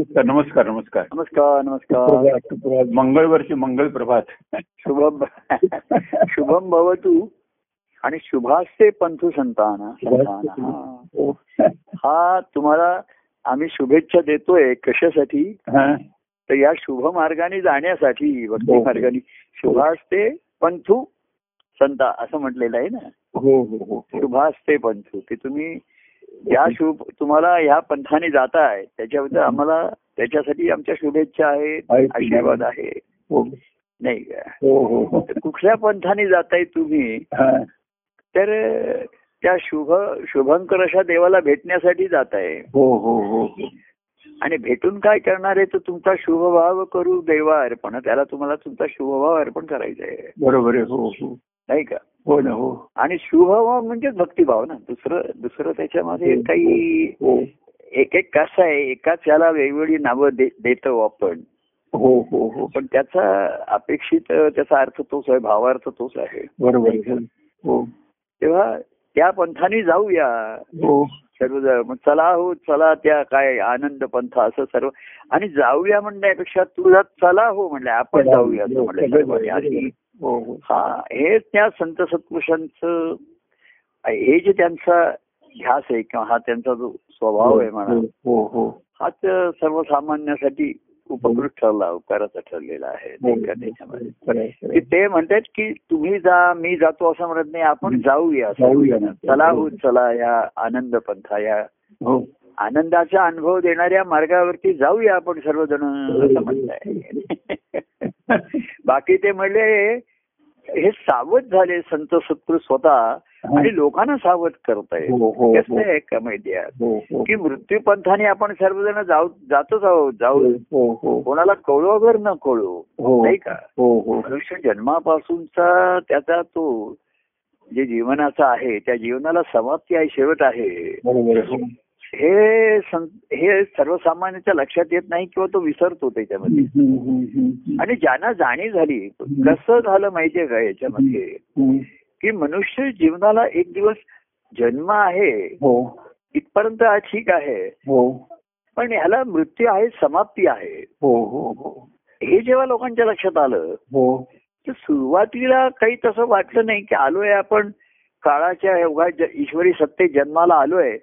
नमस्कार नमस्कार नमस्कार नमस्कार नमस्कार. मंगळवर्षी मंगल प्रभात शुभम शुभम भवतु आणि शुभास्ते पंथू संताना हा. तुम्हाला आम्ही शुभेच्छा देतोय कशासाठी. तर या शुभ मार्गाने जाण्यासाठी भक्ती. मार्गाने शुभास्ते पंथू संता असं म्हटलेलं आहे ना हो हो हो हो. शुभास्ते पंथू की तुम्ही या शुभ तुम्हाला ह्या पंथाने जाताय त्याच्याबद्दल आम्हाला त्याच्यासाठी आमच्या शुभेच्छा आहेत. आशीर्वाद आहे. हो. नाही. का हो हो. कुठल्या पंथाने जाताय तुम्ही. तर त्या शुभ शुभंकर अशा देवाला भेटण्यासाठी जाताय. हो हो हो हो. आणि भेटून काय करणार आहे तर तुमचा शुभभाव करू देवा अर्पण त्याला तुम्हाला तुमचा शुभभाव अर्पण करायचा आहे बरोबर आहे नाही का? हो ना हो. आणि शुभभाव म्हणजे भक्तिभाव ना. दुसरं दुसरं त्याच्यामध्ये काही हो. एक एक कसं आहे एकाच याला वेगवेगळी नावं देतो आपण. हो हो हो. पण त्याचा अपेक्षित त्याचा अर्थ तोच आहे भावार्थ तोच आहे. बरोबर आहे हो तेव्हा त्या पंथाने जाऊया. हो. सर्वजण मग चला हो चला त्या काय आनंद पंथ असं सर्व. आणि जाऊया म्हणण्यापेक्षा तुझा चला हो म्हणलं आपण जाऊया असं म्हणलं हो हो हा हे त्या संत सत्पुरुषांचं हे जे त्यांचा ध्यास आहे किंवा हा त्यांचा जो स्वभाव आहे म्हणा हो हो हाच सर्वसामान्यासाठी उपकृत ठरला उपकाराचा ठरलेला आहे हो. त्याच्यामध्ये. ते म्हणतात की तुम्ही जा मी जातो असं म्हणत नाही आपण जाऊया. चला हो चला या आनंद पंथा या हो आनंदाचा अनुभव देणाऱ्या मार्गावरती जाऊया आपण सर्वजण असं म्हणताय बाकी ते म्हणले हे सावध झाले संत सत्पुरुष स्वतः आणि लोकांना सावध करताय हो हो हो कसं आहे का माहिती आहे? हो हो. की मृत्यू पंथाने आपण सर्वजण जाऊ जातोच आहोत जाऊ. हो हो कोणाला कळू अगर न कळू हो. नाही का? हो हो. मनुष्य जन्मापासूनचा त्याचा तो जे जीवनाचा आहे त्या जीवनाला समाप्ती आहे शेवट आहे. हो. हे सर्वसामान्याच्या लक्षात येत नाही किंवा तो विसरतो त्याच्यामध्ये. आणि ज्यांना जाणीव झाली कसं झालं माहितीये का याच्यामध्ये. की मनुष्य जीवनाला एक दिवस जन्म आहे हो. इथपर्यंत ठीक आहे. हो. पण ह्याला मृत्यू आहे समाप्ती आहे. हो हो हो. हे जेव्हा लोकांच्या लक्षात आलं तर सुरुवातीला काही तसं वाटलं नाही की आलोय आपण काळाच्या एवढ्या ईश्वरी सत्ते जन्माला आलोय.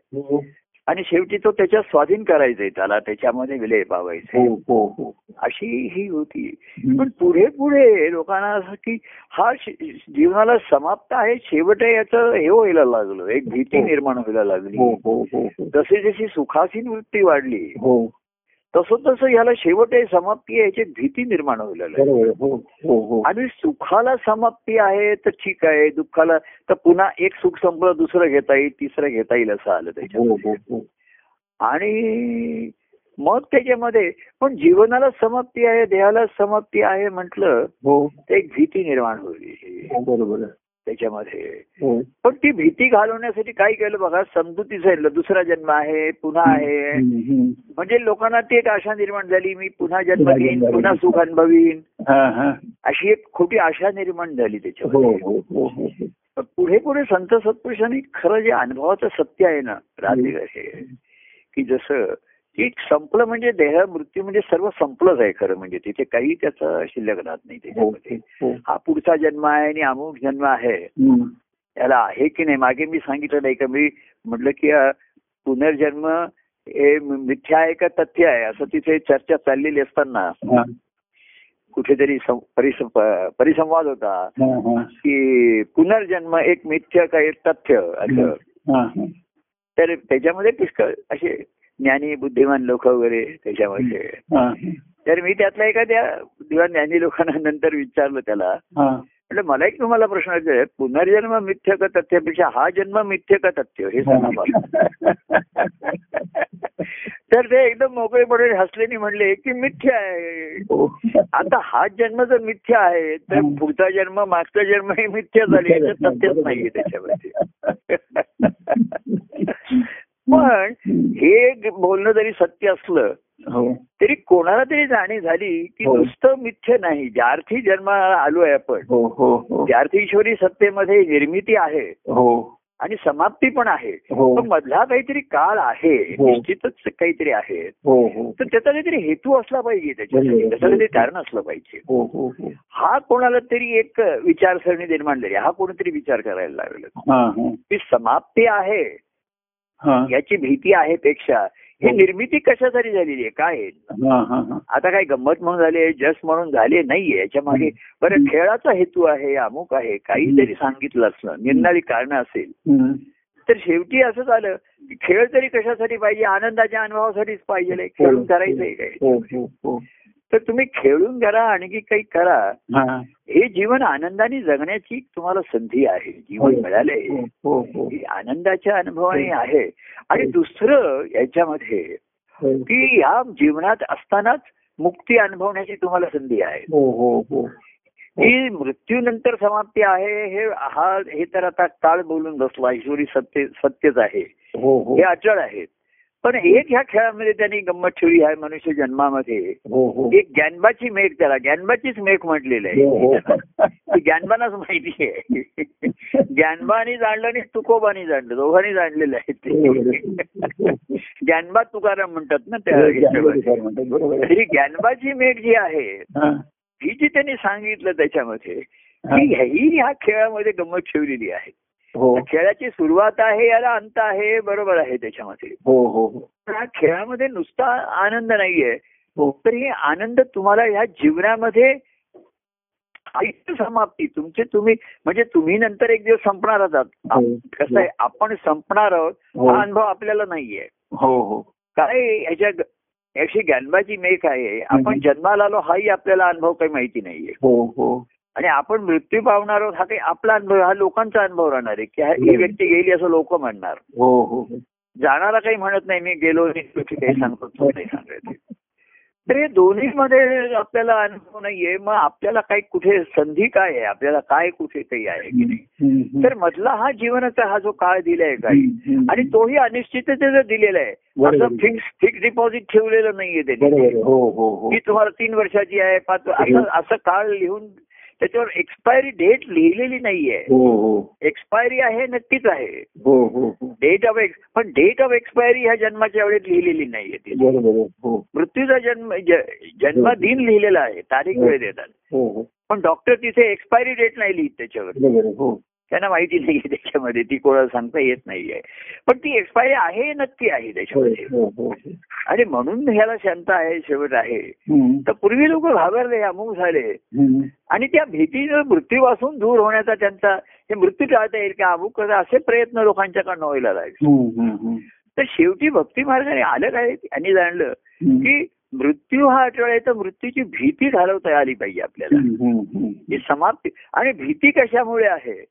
आणि शेवटी तो त्याच्या स्वाधीन करायचंय त्याला त्याच्यामध्ये विलय पावायचे हो हो हो. अशी ही होती. पण पुढे पुढे लोकांना असं की हा जीवनाला समाप्त आहे शेवट याचं हे व्हायला लागलं एक भीती निर्माण व्हायला लागली. जशी जशी सुखासीन वृत्ती वाढली तसं तसं याला शेवट आहे समाप्ती आहे याची भीती निर्माण आहे. हो हो आणि सुखाला समाप्ती आहे तर ठीक आहे. दुःखाला तर पुन्हा एक सुख संपलं दुसरं घेता येईल तिसरं घेता येईल असं आलं त्याच्यामध्ये. हो आणि मग त्याच्यामध्ये पण जीवनाला समाप्ती आहे देहाला समाप्ती आहे म्हटलं एक भीती निर्माण होईल. बरोबर. त्याच्यामध्ये. हो. पण ती भीती घालवण्यासाठी काय केलं बघा समजुतीचं आहे. दुसरा जन्म आहे पुन्हा आहे. म्हणजे लोकांना ती एक आशा निर्माण झाली मी पुन्हा जन्म घेईन पुन्हा. सुख अनुभवीन. अशी एक खोटी आशा निर्माण झाली त्याच्यामध्ये. हो हो पुढे पुढे संत सत्पुरुषांनी खरं जे अनुभवाचं सत्य आहे ना राहते हे की जसं की संपलं म्हणजे देह मृत्यू म्हणजे सर्व संपलंच आहे खरं म्हणजे. तिथे काही त्याचं शिल्लक राहत नाही हो त्याच्यामध्ये. हो. हा पुढचा जन्म आहे आणि अमुक जन्म आहे. हम्म. याला आहे की नाही? मागे मी सांगितलं नाही का? मी म्हटलं की पुनर्जन्म हे मिथ्या आहे का तथ्य आहे? असं तिथे चर्चा चाललेली असताना हा, कुठेतरी परिसंवाद होता हा, हा. की पुनर्जन्म एक मिथ्य का एक तथ्य? असं. हा, हा. तर त्याच्यामध्ये पुष्कळ असे ज्ञानी बुद्धिमान लोक वगैरे त्याच्यामध्ये. तर मी त्यातल्या एखाद्या बुद्धिमान ज्ञानी लोकांना नंतर विचारलं त्याला. हा. म्हटलं मला एक तुम्हाला प्रश्न आहे, पुनर्जन्म मिथ्य का तथ्यापेक्षा हा जन्म मिथ्य का तथ्य? हे सांगा मला. तर ते एकदम मोकळेपणे हसलेनी म्हणले की मिथ्य आहे. हो. आता हा जन्म जर मिथ्य आहे तर. पुढचा जन्म मागचा जन्म हे मिथ्य झाले याच्यात तथ्यच नाहीये त्याच्यामध्ये. पण हे बोलणं जरी सत्य असलं हो. तरी कोणाला तरी जाणीव झाली की हो. नुसतं मिथ्य नाही. ज्यार्थी जन्माला आलोय आपण हो ज्यार्थी ईश्वरी सत्तेमध्ये निर्मिती आहे हो. आणि समाप्ती पण आहे पण मधला काहीतरी काळ आहे. निश्चितच काहीतरी आहे. तर त्याचा काहीतरी हेतू असला पाहिजे त्याच्यासाठी. त्याचं काहीतरी कारण असलं पाहिजे. हो कोणाला तरी एक विचारसरणी निर्माण झाली हा कोणीतरी विचार करायला लागला. की समाप्ती आहे. याची भीती आहे पेक्षा ही हो. निर्मिती कशासाठी झालेली आहे? काय? हा हा हा. आता काय गंमत म्हणून झाले जस्ट म्हणून झाले नाहीये याच्या मागे बरं खेळाचा हेतू आहे अमुक आहे काहीतरी सांगितलं असलं निर्णारी कारण असेल. तर शेवटी असं झालं की खेळ तरी कशासाठी पाहिजे? आनंदाच्या अनुभवासाठीच पाहिजे खेळून करायचंय काय? हो हो हो. तर तुम्ही खेळून करा आणखी काही करा हा. जीवन आनंदाने जगण्याची तुम्हाला संधी आहे जीवन हो. हो हो ही. आनंदाच्या अनुभवाने आहे. आणि दुसरं याच्यामध्ये की या जीवनात असतानाच मुक्ती अनुभवण्याची तुम्हाला संधी आहे. हो की मृत्यूनंतर समाप्ती आहे हे हा हे तर आता काळ बोलून बसला ईश्वरी सत्य सत्यच आहे. हे अचळ आहेत पण एक ह्या खेळामध्ये त्यांनी गंमत ठेवली आहे मनुष्य जन्मामध्ये. हो हो. एक ज्ञानबाची मेघ त्याला ज्ञानबाचीच मेघ म्हटलेलं हो, आहे. हो. ती ज्ञानबानाच माहिती आहे. ज्ञानबानी जाणलं आणि तुकोबानी जाणलं दोघांनी जाणलेलं आहे ते. ज्ञानबा तुकाराम म्हणतात ना त्या. तरी ज्ञानबाची मेघ जी आहे हा, ही जी त्यांनी सांगितलं त्याच्यामध्ये हा. ही ही ह्या खेळामध्ये गंमत ठेवलेली आहे. हो खेळाची सुरुवात आहे याला अंत आहे बरोबर आहे त्याच्यामध्ये. हो हो हो. खेळामध्ये नुसता आनंद नाहीये. हो. तर हे आनंद तुम्हाला ह्या जीवनामध्ये आयुष्य समाप्ती. तुमचे तुम्ही म्हणजे तुम्ही नंतर एक दिवस संपणार आहात. हो. कसं आहे आपण संपणार आहोत हो. हा अनुभव आपल्याला नाहीये. हो हो. काय याच्या याची ज्ञानबाची मेघ आहे. आपण. जन्माला आलो हाही आपल्याला अनुभव काही माहिती नाहीये. हो हो. आणि आपण मृत्यू पावणार आहोत हा काही आपला अनुभव हा लोकांचा अनुभव राहणार आहे की हा- व्यक्ती गेली असं लोक म्हणणार हो हो जाणारा काही म्हणत नाही मी गेलो काही सांगतो तो नाही सांगायचं तर हे दोन्ही मध्ये आपल्याला अनुभव नाहीये मग आपल्याला काही कुठे संधी काय आहे आपल्याला काय कुठे काही आहे की नाही. तर मधला हा जीवनाचा हा जो काळ दिलाय काही. आणि तोही अनिश्चिततेचा दिलेला आहे. असं फिक्स फिक्स डिपॉझिट ठेवलेलं नाहीये त्यांनी आहे. हो की तुम्हाला तीन वर्षाची आहे पाच असं असं काळ लिहून त्याच्यावर एक्सपायरी डेट लिहिलेली नाहीये. हो हो. एक्सपायरी आहे नक्कीच आहे. हो हो हो. डेट ऑफ एक्स पण डेट ऑफ एक्सपायरी ह्या जन्माच्या वेळेत लिहिलेली नाहीये. हो. मृत्यूचा जन्म ज- जन्म दिन लिहिलेला आहे तारीख वेळ देतात हो हो. पण डॉक्टर तिथे एक्सपायरी डेट नाही लिहित त्याच्यावर. हो. त्यांना माहिती नाहीये त्याच्यामध्ये. ती कोणाला सांगता येत नाहीये. पण ती एक्सपायरी आहे नक्की आहे हो त्याच्यामध्ये हो हो. आणि म्हणून ह्याला शांत आहे शेवट आहे. तर पूर्वी लोक घाबरले अमुक झाले. हो. आणि त्या भीतीनं मृत्यूपासून दूर होण्याचा त्यांचा हे मृत्यू टाळता येईल का अमुक कसं असे प्रयत्न लोकांच्याकडनं व्हायला लागले. तर शेवटी भक्ती मार्गाने आलं काय? यांनी जाणलं. की मृत्यू हा अटळ आहे तर मृत्यूची भीती घालवता आली पाहिजे आपल्याला. ही समाप्ती आणि भीती कशामुळे आहे.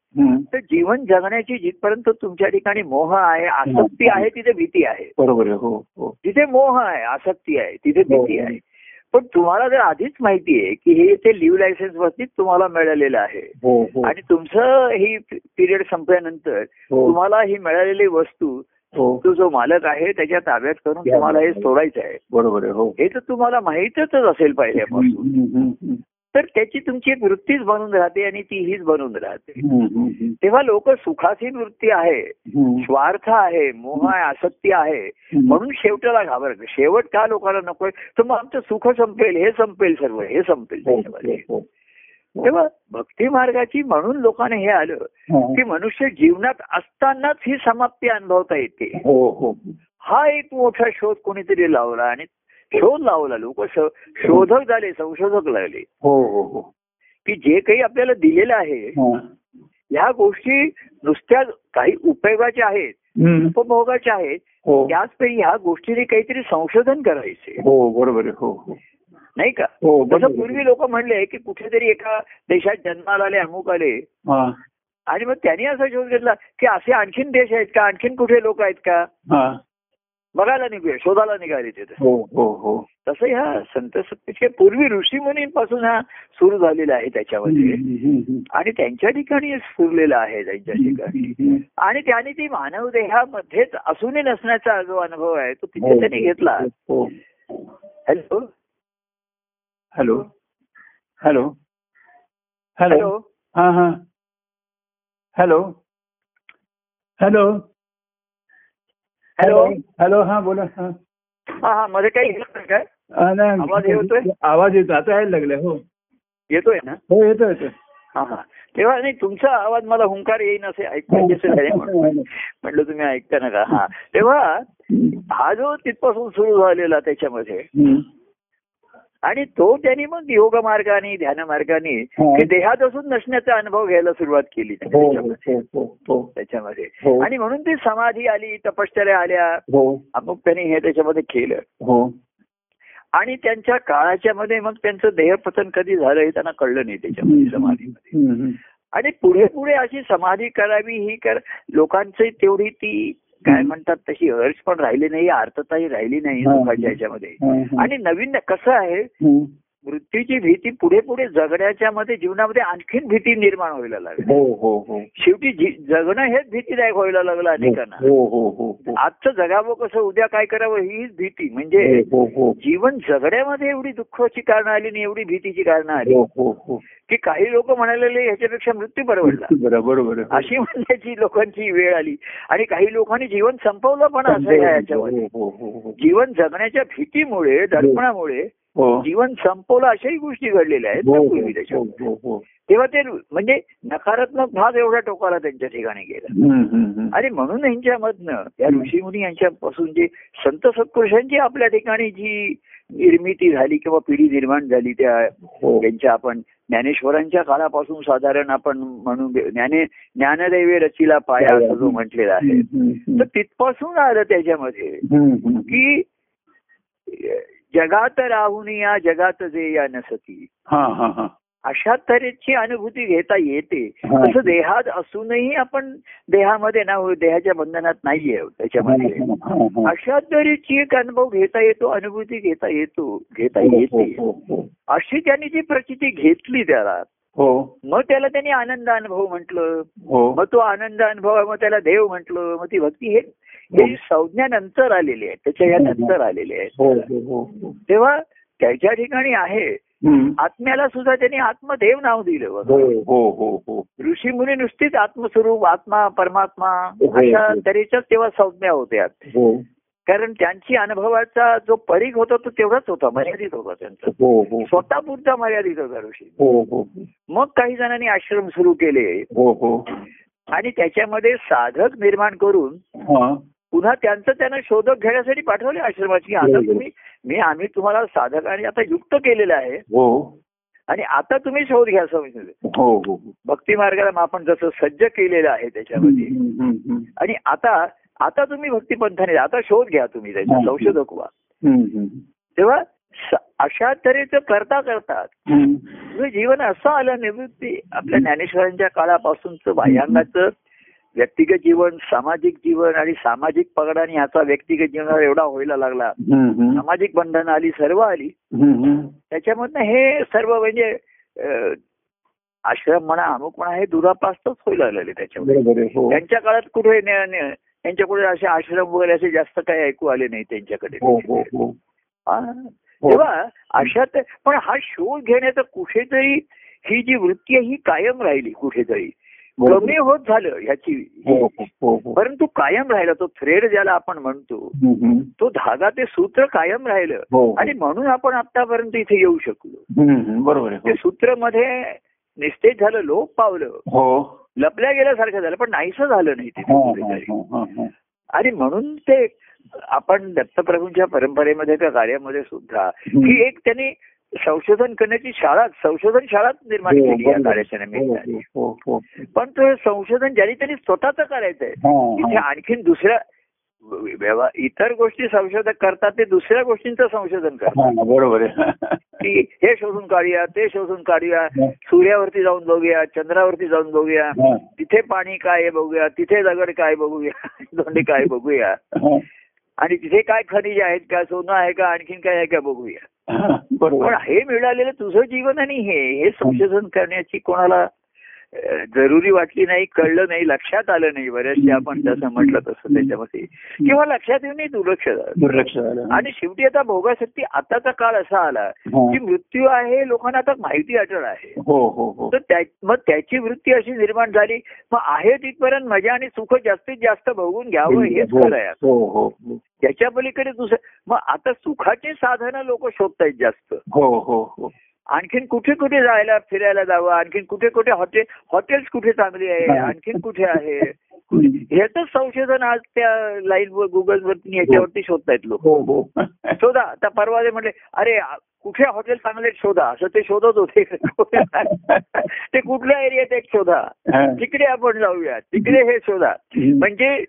तर जीवन जगण्याची जिथपर्यंत तुमच्या ठिकाणी मोह आहे आसक्ती आहे तिथे भीती आहे बरोबर आहे. हो हो मोह आहे आसक्ती आहे तिथे भीती हो. आहे पण तुम्हाला जर आधीच माहिती आहे की हे ते लिव्ह लायसन्स वरतीच तुम्हाला मिळालेलं आहे आणि तुमचं ही पिरियड संपल्यानंतर तुम्हाला ही मिळालेली वस्तू तो जो मालक आहे त्याच्या ताब्यात करून तुम्हाला हे सोडायचं आहे बरोबर आहे. हो हे तर तुम्हाला माहीतच असेल पहिल्यापासून. तर त्याची तुमची एक वृत्तीच बनून राहते आणि ती हीच बनून राहते. तेव्हा लोक सुखाची वृत्ती आहे. स्वार्थ आहे मोह आहे आसक्ती आहे. म्हणून शेवटाला घाबरत शेवट का लोकांना नकोय तर मग आमचं सुख संपेल हे संपेल सर्व हे संपेल हो, त्याच्यामध्ये हो, हो. तेव्हा भक्ती मार्गाची म्हणून लोकांना हे आलं हा. की मनुष्य जीवनात असतानाच ही समाप्ती अनुभवता येते. हो हो. हा एक मोठा शोध कोणीतरी लावला आणि शोध लावला. लोक शोधक झाले संशोधक लागले. हो हो हो. की जे काही आपल्याला दिलेलं आहे हा. ह्या गोष्टी नुसत्या काही उपयोगाच्या आहेत. उपभोगाच्या आहेत त्याचपैकी ह्या गोष्टीने काहीतरी संशोधन करायचे. हो बरोबर हो. नाही का हो जसं आहे. पूर्वी लोक म्हणले की कुठेतरी एका देशात जन्माला आले अमुक आले हा. आणि मग त्यांनी असा शोध घेतला की असे आणखीन देश आहेत का आणखीन कुठे लोक आहेत का हा. बघायला निघूया शोधाला निघाले ते हो हो हो तसं ह्या संत सत्तेचे पूर्वी ऋषीमुनींपासून हा सुरू झालेला आहे त्याच्यामध्ये. आणि त्यांच्या ठिकाणी सुरलेला आहे त्यांच्या ठिकाणी. आणि त्याने ती मानव देहामध्येच असूनही नसण्याचा जो अनुभव आहे तो तिथे हो. त्यांनी घेतला हो हॅलो हॅलो. हॅलो. हॅलो. हा हा. हॅलो. हॅलो. हॅलो. हॅलो हा बोला हा. हा हा मध्ये काही काय? आवाज येतोय? आवाज येतो आता यायला लागलाय हो. येतोय ना? हो येतो येतो हा हा. तेव्हा नाही तुमचा आवाज मला हुंकार येईन असे ऐकायचे म्हटलं तुम्ही ऐकता नका. हा. तेव्हा हा जो तिथपासून सुरू झालेला त्याच्यामध्ये. आणि तो त्यांनी मग योग मार्गाने ध्यान मार्गाने हा. देहात असून नसण्याचा अनुभव घ्यायला सुरुवात केली हो त्याच्यामध्ये. हो. आणि म्हणून ती समाधी आली तपश्चर्या आल्या अमुक त्यांनी हे त्याच्यामध्ये केलं आणि त्यांच्या काळाच्या मध्ये मग त्यांचं देहपतन कधी झालं हे त्यांना कळलं नाही त्याच्यामध्ये समाधीमध्ये. आणि पुढे पुढे अशी समाधी करावी ही कर लोकांची तेवढी ती काय म्हणतात तशी अर्ज पण राहिली नाही अर्थताही राहिली नाही. लोकांच्या ह्याच्यामध्ये. आणि नवीन कसं आहे. मृत्यूची भीती पुढे पुढे जगण्याच्या मध्ये जीवनामध्ये आणखीन भीती निर्माण व्हायला लागली. हो हो हो. शेवटी जगणं हेच भीतीदायक व्हायला लागलं अनेकांना. हो हो हो हो. आजचं जगावं कसं उद्या काय करावं हीच भीती. म्हणजे जीवन जगण्यामध्ये एवढी दुःखाची कारणं आली आणि एवढी भीतीची कारणं आली. हो हो हो. की काही लोक म्हणालेले ह्याच्यापेक्षा मृत्यू परवडला बरोबर. अशी म्हणण्याची लोकांची वेळ आली. आणि काही लोकांनी जीवन संपवलं पण असं याच्यामध्ये. जीवन जगण्याच्या भीतीमुळे दडपणामुळे जीवन संपवलं अशाही गोष्टी घडलेल्या आहेत हो पूर्वी हो त्याच्यामध्ये. हो हो. तेव्हा ते म्हणजे नकारात्मक भाग एवढा टोकाला त्यांच्या ठिकाणी गेला. आणि म्हणून यांच्यामधनं या ऋषीमुनी यांच्यापासून जी संत सत्पुरुषांची आपल्या ठिकाणी जी निर्मिती झाली किंवा पिढी निर्माण झाली त्या हो. त्यांच्या आपण ज्ञानेश्वरांच्या काळापासून साधारण आपण म्हणून ज्ञाने ज्ञानदैवे रचिला पाया असं जो म्हटलेला आहे. तर तिथपासून आलं त्याच्यामध्ये. की जगात राहून या जगात जे या नसती. हा हा हा. अशा तऱ्हेची अनुभूती घेता येते. तसं देहात असूनही आपण देहामध्ये ना देहाच्या बंधनात नाहीये त्याच्यामध्ये. हा, हा. अशा तऱ्हेची एक अनुभव घेता येतो अनुभूती घेता येतो घेता हो, येते. हो, हो, अशी त्यांनी जी प्रचिती घेतली त्याला हो. मग त्याला त्यांनी आनंद अनुभव म्हटलं. मग तो आनंद अनुभव मग त्याला देव म्हटलं मग ती भक्ती हे हे. संज्ञा नंतर आलेली आहे. त्याच्या या नंतर आलेले आहेत हो हो हो हो. तेव्हा त्याच्या ठिकाणी आहे. आत्म्याला सुद्धा त्यांनी आत्मदेव नाव दिलं हो बघा. हो हो हो ऋषी मुनी नुसतीच आत्मस्वरूप आत्मा परमात्मा हो. अशा तऱ्हेच्याच तेव्हा संज्ञा होत्या. हो. कारण त्यांची अनुभवाचा जो परीघ होता तो तेवढाच होता मर्यादित होता त्यांचा. हो हो. स्वतःपुरता मर्यादित होता ऋषी. हो हो. मग काही जणांनी आश्रम सुरू केले. हो हो. आणि त्याच्यामध्ये साधक निर्माण करून हा. पुन्हा त्यांचं त्यांना शोधक घेण्यासाठी पाठवले आश्रमाची. आता. तुम्ही मी आम्ही तुम्हाला साधक आणि आता युक्त केलेलं आहे. हो. आणि आता तुम्ही शोध घ्या समजले हो हो. भक्ती मार्गाला आपण जसं सज्ज केलेलं आहे त्याच्यामध्ये. आणि आता आता तुम्ही भक्तीपंथाने आता शोध घ्या तुम्ही त्याच्या. संशोधक व्हा. तेव्हा अशा तऱ्हेचं करता करतात जीवन असं आलं निवृत्ती. आपल्या ज्ञानेश्वरांच्या काळापासूनचं बाह्यांगाचं व्यक्तिगत जीवन सामाजिक जीवन आणि सामाजिक पगडाने ह्याचा व्यक्तिगत जीवनावर एवढा व्हायला लागला. सामाजिक बंधनं आली सर्व आली. त्याच्यामधनं हे सर्व म्हणजे आश्रम म्हणा अमुक म्हणा हे दुरापास्तच व्हायला लागलेले त्याच्यामध्ये हो त्यांच्या काळात कुठे त्यांच्याकडे असे आश्रम वगैरे असे जास्त काही ऐकू आले नाही त्यांच्याकडे हो हो. तेव्हा अशात पण हा शोध घेण्याचं कुठेतरी ही जी वृत्ती आहे ही कायम राहिली कुठेतरी. कमी होत झालं ह्याची हो हो हो हो परंतु कायम राहिला तो थ्रेड ज्याला आपण म्हणतो. तो धागा ते सूत्र कायम राहिलं हो आणि म्हणून आपण आतापर्यंत इथे येऊ शकलो. बरोबर ते हो. सूत्रमध्ये निस्तेज झालं लोप पावलं हो लपल्या गेल्यासारखं झालं पण नाहीसं झालं नाही हा, हा. हा, हा, हा. आणि म्हणून ते आपण दत्तप्रभूंच्या परंपरेमध्ये त्या कार्यामध्ये सुद्धा. ही एक त्यांनी संशोधन करण्याची शाळा संशोधन शाळाच निर्माण हो, केली या. कार्याच्या निमित्ताने हो, हो. पण तो संशोधन ज्याने त्यांनी स्वतःच करायचंय हा. आणखीन दुसऱ्या इतर गोष्टी संशोधक करतात ते दुसऱ्या गोष्टींचं संशोधन करतात बरोबर की हे शोधून काढूया ते शोधून काढूया. सूर्यावरती जाऊन बघूया चंद्रावरती जाऊन बघूया तिथे पाणी काय आहे बघूया तिथे दगड काय बघूया दोंडे काय बघूया. आणि तिथे काय खनिज आहेत का सोनं आहे का आणखीन काय आहे का बघूया पण हे मिळालेलं तुझं जीवन आणि हे हे संशोधन करण्याची कोणाला जरुरी वाटली नाही कळलं नाही लक्षात आलं नाही बऱ्याचशा आपण जसं म्हटलं तसं त्याच्यामध्ये. किंवा लक्षात येऊन नाही दुर्लक्ष झालं. दुर्लक्ष झालं. आणि शेवटी आता भोगासाठी आताचा काळ असा आला. की मृत्यू आहे लोकांना आता माहिती अटळ आहे. हो हो हो. तर त्या- मग त्याची वृत्ती अशी निर्माण झाली. मग आहे तिथपर्यंत मजा आणि सुख जास्तीत जास्त भोगून घ्यावं हेच हो खरं आहे. त्याच्या पलीकडे दुसरं मग आता सुखाची साधनं लोक शोधतायत जास्त. हो हो हो. आणखीन कुठे कुठे जायला फिरायला जावं? आणखीन कुठे कुठे हॉटेल हॉटेल्स कुठे चांगली आहे? आणखीन कुठे आहे? ह्याच संशोधन आज त्या लाईन वर गुगल वरती याच्यावरती शोधतायत लोक. हो हो. शोधा. आता परवा ते म्हणले अरे कुठे हॉटेल चांगले शोधा. असं ते शोधत होते. ते कुठल्या एरियात एक शोधा. हा. तिकडे आपण जाऊया तिकडे हे शोधा. म्हणजे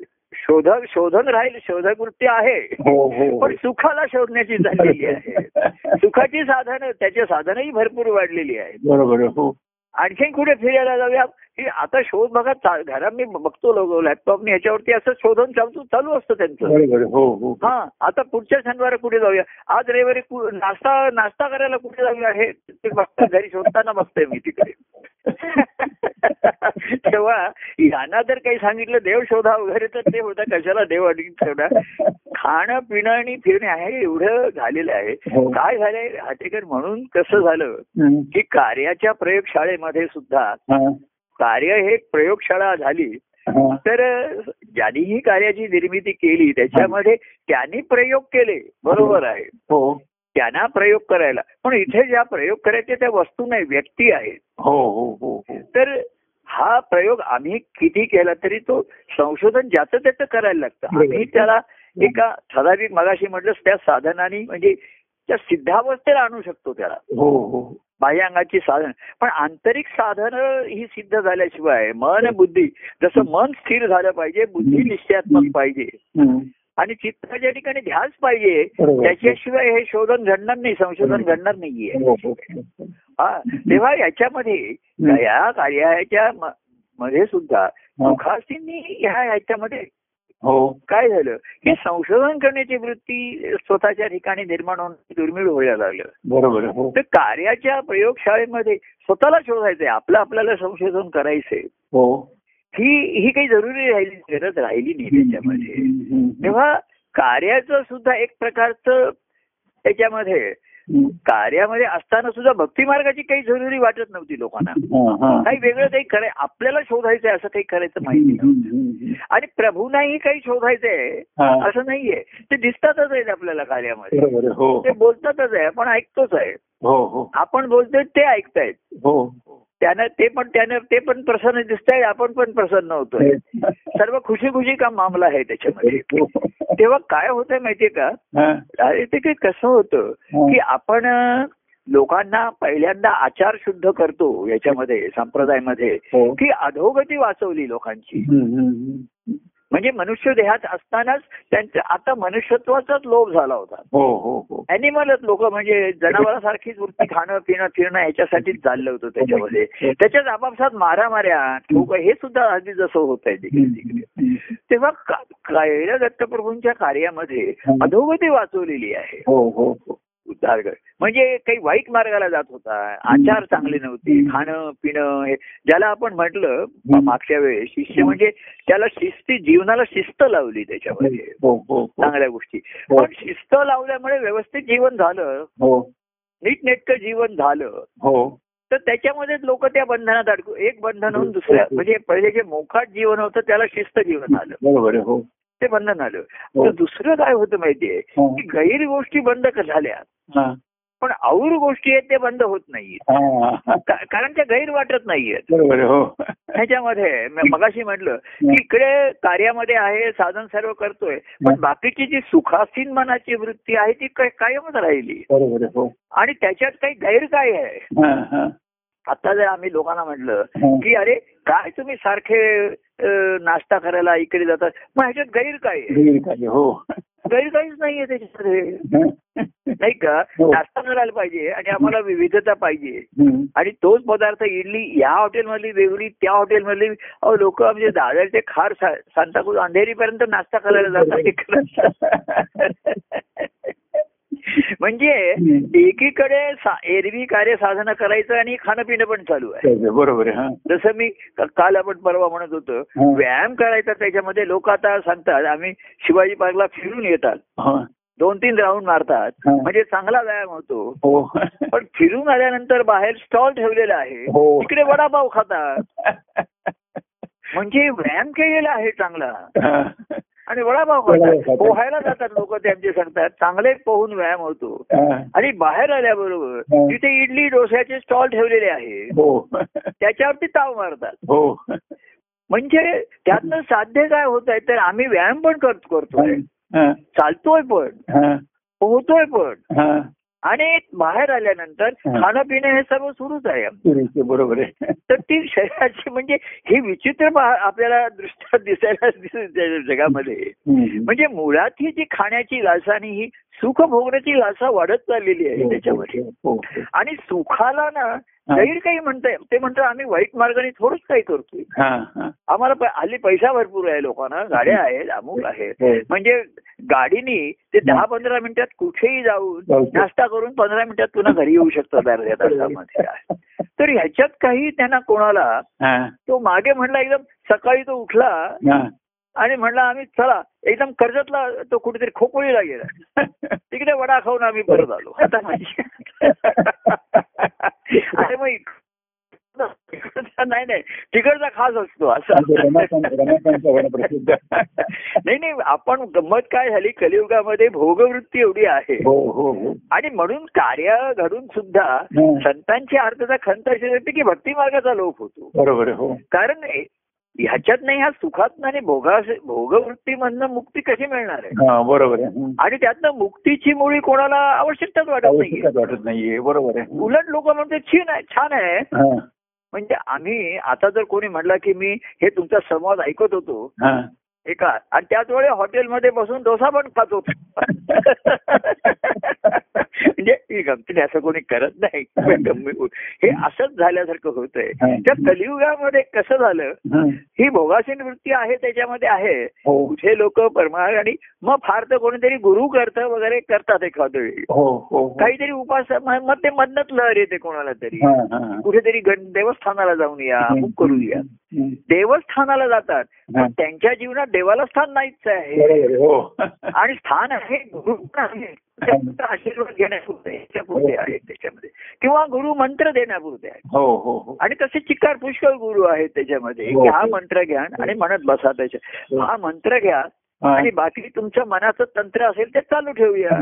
शोधक शोधन राहील शोधक वृत्ती आहे हो हो. पण सुखाला शोधण्याची झालेली आहे. सुखाची साधनं त्याची साधनही भरपूर वाढलेली आहेत. बरोबर आहे, हो. आणखीन कुठे फिरायला जाऊया? आता शोध बघा घरात मी बघतो लोक लॅपटॉपने ह्याच्यावरती असं शोधून चालू चालू असतं त्यांचं. हो हो. हा आता पुढच्या शनिवारी कुठे जाऊया? आज रविवारी कु- नाश्ता नाश्ता करायला कुठे जाऊया? हे घरी शोधताना बघतोय मी तिकडे. तेव्हा यांना जर काही सांगितलं देव शोधा वगैरे तर ते होता कशाला देव अडीन ठेवणार? खाणं पिणं आणि फिरणे आहे एवढं झालेलं आहे. हो. काय झालंय हाटेकर म्हणून कसं झालं. की कार्याच्या प्रयोगशाळेमध्ये सुद्धा कार्य हे प्रयोगशाळा झाली हा. तर ज्यांनीही कार्याची निर्मिती केली त्याच्यामध्ये त्यांनी प्रयोग केले. बरोबर आहे. हो. त्यांना प्रयोग करायला. पण इथे ज्या प्रयोग करायचे त्या वस्तू नाही व्यक्ती आहेत. हो हो हो हो. तर हा प्रयोग आम्ही किती केला तरी तो संशोधन ज्याचं त्याचं करायला लागतं. आम्ही त्याला एका ठराविक मगाशी म्हटलं त्या साधनाने म्हणजे त्या सिद्धावस्थेला आणू शकतो त्याला. हो हो. बाह्यांगाची साधन. पण आंतरिक साधन ही सिद्ध झाल्याशिवाय मन बुद्धी जसं मन स्थिर झालं पाहिजे बुद्धी निश्चयात्मक पाहिजे. आणि चित्ताच्या ठिकाणी ध्यास पाहिजे. त्याच्याशिवाय हे शोधन घडणार नाही संशोधन घडणार नाहीये. हो हो हा तेव्हा याच्यामध्ये या कार्याच्या मध्ये सुद्धा सुखासींनी ह्या ह्याच्यामध्ये हो काय झालं? की संशोधन करण्याची वृत्ती स्वतःच्या ठिकाणी निर्माण होणं दुर्मिळ व्हायला लागलं. बरोबर हो. तर कार्याच्या प्रयोगशाळेमध्ये स्वतःला शोधायचंय आपलं आपल्याला संशोधन करायचंय. हो. ही ही काही जरुरी राहिली गरज राहिली नाही त्याच्यामध्ये. तेव्हा कार्याचं सुद्धा एक प्रकारचं त्याच्यामध्ये. कार्यामध्ये असताना सुद्धा भक्ती मार्गाची काही जरुरी वाटत नव्हती लोकांना. काही वेगळं काही कराय आपल्याला शोधायचंय असं काही करायचं माहिती. आणि प्रभूनाही काही शोधायचंय. असं नाहीये. ते दिसतातच आहेत आपल्याला कार्यामध्ये. हो. ते बोलतातच आहे. आपण ऐकतोच आहे. हो हो. आपण बोलतोय ते ऐकतायत. हो. त्यानं ते पण त्यानं ते पण प्रसन्न दिसत आहेत आपण पण प्रसन्न होतोय. सर्व खुशी खुशी का मामला आहे त्याच्यामध्ये? तेव्हा काय होतं माहितीये का? हा. अरे ते काही कसं होतं की आपण लोकांना पहिल्यांदा आचार शुद्ध करतो याच्यामध्ये संप्रदायामध्ये हो. की अधोगती वाचवली लोकांची. म्हणजे मनुष्य देहात असतानाच त्यांचं आता मनुष्यत्वाचाच लोभ झाला होता. हो हो हो. अॅनिमलच लोक म्हणजे जनावरांसारखीच वृत्ती खाणं पिणं फिरणं ह्याच्यासाठीच चाललं होतं त्याच्यामध्ये. त्याच्याच आपापसात मारामाऱ्या ठोक हे सुद्धा आधी जसं होत आहे. तेव्हा दत्तप्रभूंच्या कार्यामध्ये अधोगती वाचवलेली आहे. हो हो हो. उद्धार कर म्हणजे काही वाईट मार्गाला जात होता आचार चांगले नव्हते खाणं पिणं हे ज्याला आपण म्हटलं मागच्या वेळेस शिष्य म्हणजे त्याला शिस्ती जीवनाला शिस्त लावली त्याच्यामध्ये. हो हो हो. चांगल्या गोष्टी. पण शिस्त लावल्यामुळे व्यवस्थित जीवन झालं. हो. नीटनेटकं जीवन झालं. हो. तर त्याच्यामध्येच लोक त्या बंधनात अडकू एक बंधन होऊन दुसऱ्या म्हणजे पहिले जे मोखाट जीवन होतं त्याला शिस्त जीवन आलं. बरोबर हो. ते बंधन आलं हो. तर दुसरं काय होतं माहितीये? हा. की गैर गोष्टी बंद झाल्या. पण और गोष्टी आहेत ते बंद होत नाहीये कारण त्या गैर वाटत नाहीयेत हो. ह्याच्यामध्ये मगाशी म्हटलं की इकडे कार्यामध्ये आहे साधन सर्व करतोय पण बाकीची जी सुखासीन मनाची वृत्ती आहे ती काय- कायमच राहिली. आणि त्याच्यात काही गैर काय आहे. आता जर आम्ही लोकांना म्हटलं. की अरे काय तुम्ही सारखे नाश्ता करायला इकडे जातात. मग ह्याच्यात गैर काय आहे. गैर काय हो. गैर काहीच नाहीये त्याच्यामध्ये. नाही का? हो. नाश्ता करायला पाहिजे आणि आम्हाला विविधता पाहिजे. आणि तोच पदार्थ इडली या हॉटेलमधली वेगळी त्या हॉटेलमधली. लोक म्हणजे दादरचे खार सांताक्रूज अंधेरीपर्यंत नाश्ता करायला जातात म्हणजे एकीकडे एरवी कार्य साधना करायचं आणि खाणं पिणं पण चालू आहे बरोबर आहे हा. जसं मी काल आपण परवा म्हणत होतो. व्यायाम करायचा त्याच्यामध्ये लोक आता सांगतात आम्ही शिवाजी पार्कला फिरून येतात हा. दोन तीन राऊंड मारतात. म्हणजे चांगला व्यायाम होतो हो पण फिरून आल्यानंतर बाहेर स्टॉल ठेवलेला आहे हो. तिकडे वडापाव खातात म्हणजे व्यायाम केलेला आहे चांगला. आणि वडापाव खातात. पोहायला जातात लोक त्यांचे सांगतात चांगले पोहून व्यायाम होतो. आणि बाहेर आल्याबरोबर. तिथे इडली डोश्याचे स्टॉल ठेवलेले आहे हो त्याच्यावरती ताव मारतात हो म्हणजे त्यातनं साध्य काय होत आहे तर आम्ही व्यायाम पण करत करतोय हा. चालतोय पण. पोहतोय पण. आणि बाहेर आल्यानंतर. खाणं पिणं हे सर्व सुरूच आहे बरोबर आहे तर ती शरीराची म्हणजे ही विचित्र आपल्याला दृष्ट्या दिसायला दिसत जगामध्ये. म्हणजे मुळात ही जी खाण्याची लासा आणि ही सुख भोगण्याची लासा वाढत चाललेली आहे त्याच्यामध्ये हो, हो, हो. आणि सुखाला ना. गैर काही म्हणताय. ते म्हणतात आम्ही वाईट मार्गाने थोडंच काही करतोय. आम्हाला हल्ली पैसा भरपूर आहे लोकांना. गाड्या आहेत अमुक आहेत. म्हणजे गाडीनी ते दहा पंधरा मिनिटात कुठेही जाऊन जाऊ नाश्ता करून पंधरा मिनिटात पुन्हा घरी येऊ शकतात अर्ध्या तासामध्ये. तर ह्याच्यात काही त्यांना कोणाला. तो मागे म्हणला एकदम सकाळी तो उठला. आणि म्हणला आम्ही चला एकदम कर्जतला तो कुठेतरी खोपोळीला गेला. तिकडे वडा खाऊन आम्ही परत आलो. आता म्हणजे अरे मग नाही नाही तिकडचा खास असतो असं. नाही नाही आपण गंमत काय झाली कलियुगामध्ये भोगवृत्ती एवढी आहे. हो हो हो. आणि म्हणून कार्य घडून सुद्धा. संतांची अर्थाचा खंत अशी की भक्ती मार्गाचा लोप होतो. बरोबर हो. कारण ह्याच्यात नाही ह्या सुखात आणि भोगा भोगवृत्तीमधनं मुक्ती कशी मिळणार आहे हा बरोबर आहे. आणि त्यातनं मुक्तीची मुळी कोणाला आवश्यकताच वाटत वाटत नाहीये बरोबर आहे उलट लोक म्हणते छीन आहे छान आहे. म्हणजे आम्ही आता जर कोणी म्हटलं की मी हे तुमचा संवाद ऐकत होतो. एका. आणि त्याच वेळी हॉटेलमध्ये बसून डोसा पण खात होतो. म्हणजे ही गमतीने असं कोणी करत नाही. हे असंच झाल्यासारखं होतंय. हा. त्या कलियुगामध्ये कसं झालं? हा. भोगासीन वृत्ती आहे त्याच्यामध्ये आहे. हो. कुठे लोक परमार आणि मग फार तर कोणीतरी गुरु करतं वगैरे करतात एखाद्या वेळी. हो हो काहीतरी उपास मग ते मधनच लहर येते कोणाला तरी. कुठेतरी देवस्थानाला जाऊन या अमुक करून या. देवस्थानाला जातात. पण त्यांच्या जीवनात देवाला स्थान नाहीच आहे. आहे, हो. आणि स्थान आहे गुरु आहे. आशीर्वाद घेण्यापुरते ह्याच्यापुरते आहेत त्याच्यामध्ये. किंवा गुरु मंत्र देण्यापुरते आहे. हो हो आणि तसे चिकार पुष्कळ गुरु आहेत त्याच्यामध्ये. हो. मंत्र घ्या आणि म्हणत बसा त्याच्या. हा मंत्र घ्या. आणि बाकी तुमच्या मनाचं तंत्र असेल ते चालू ठेवूया.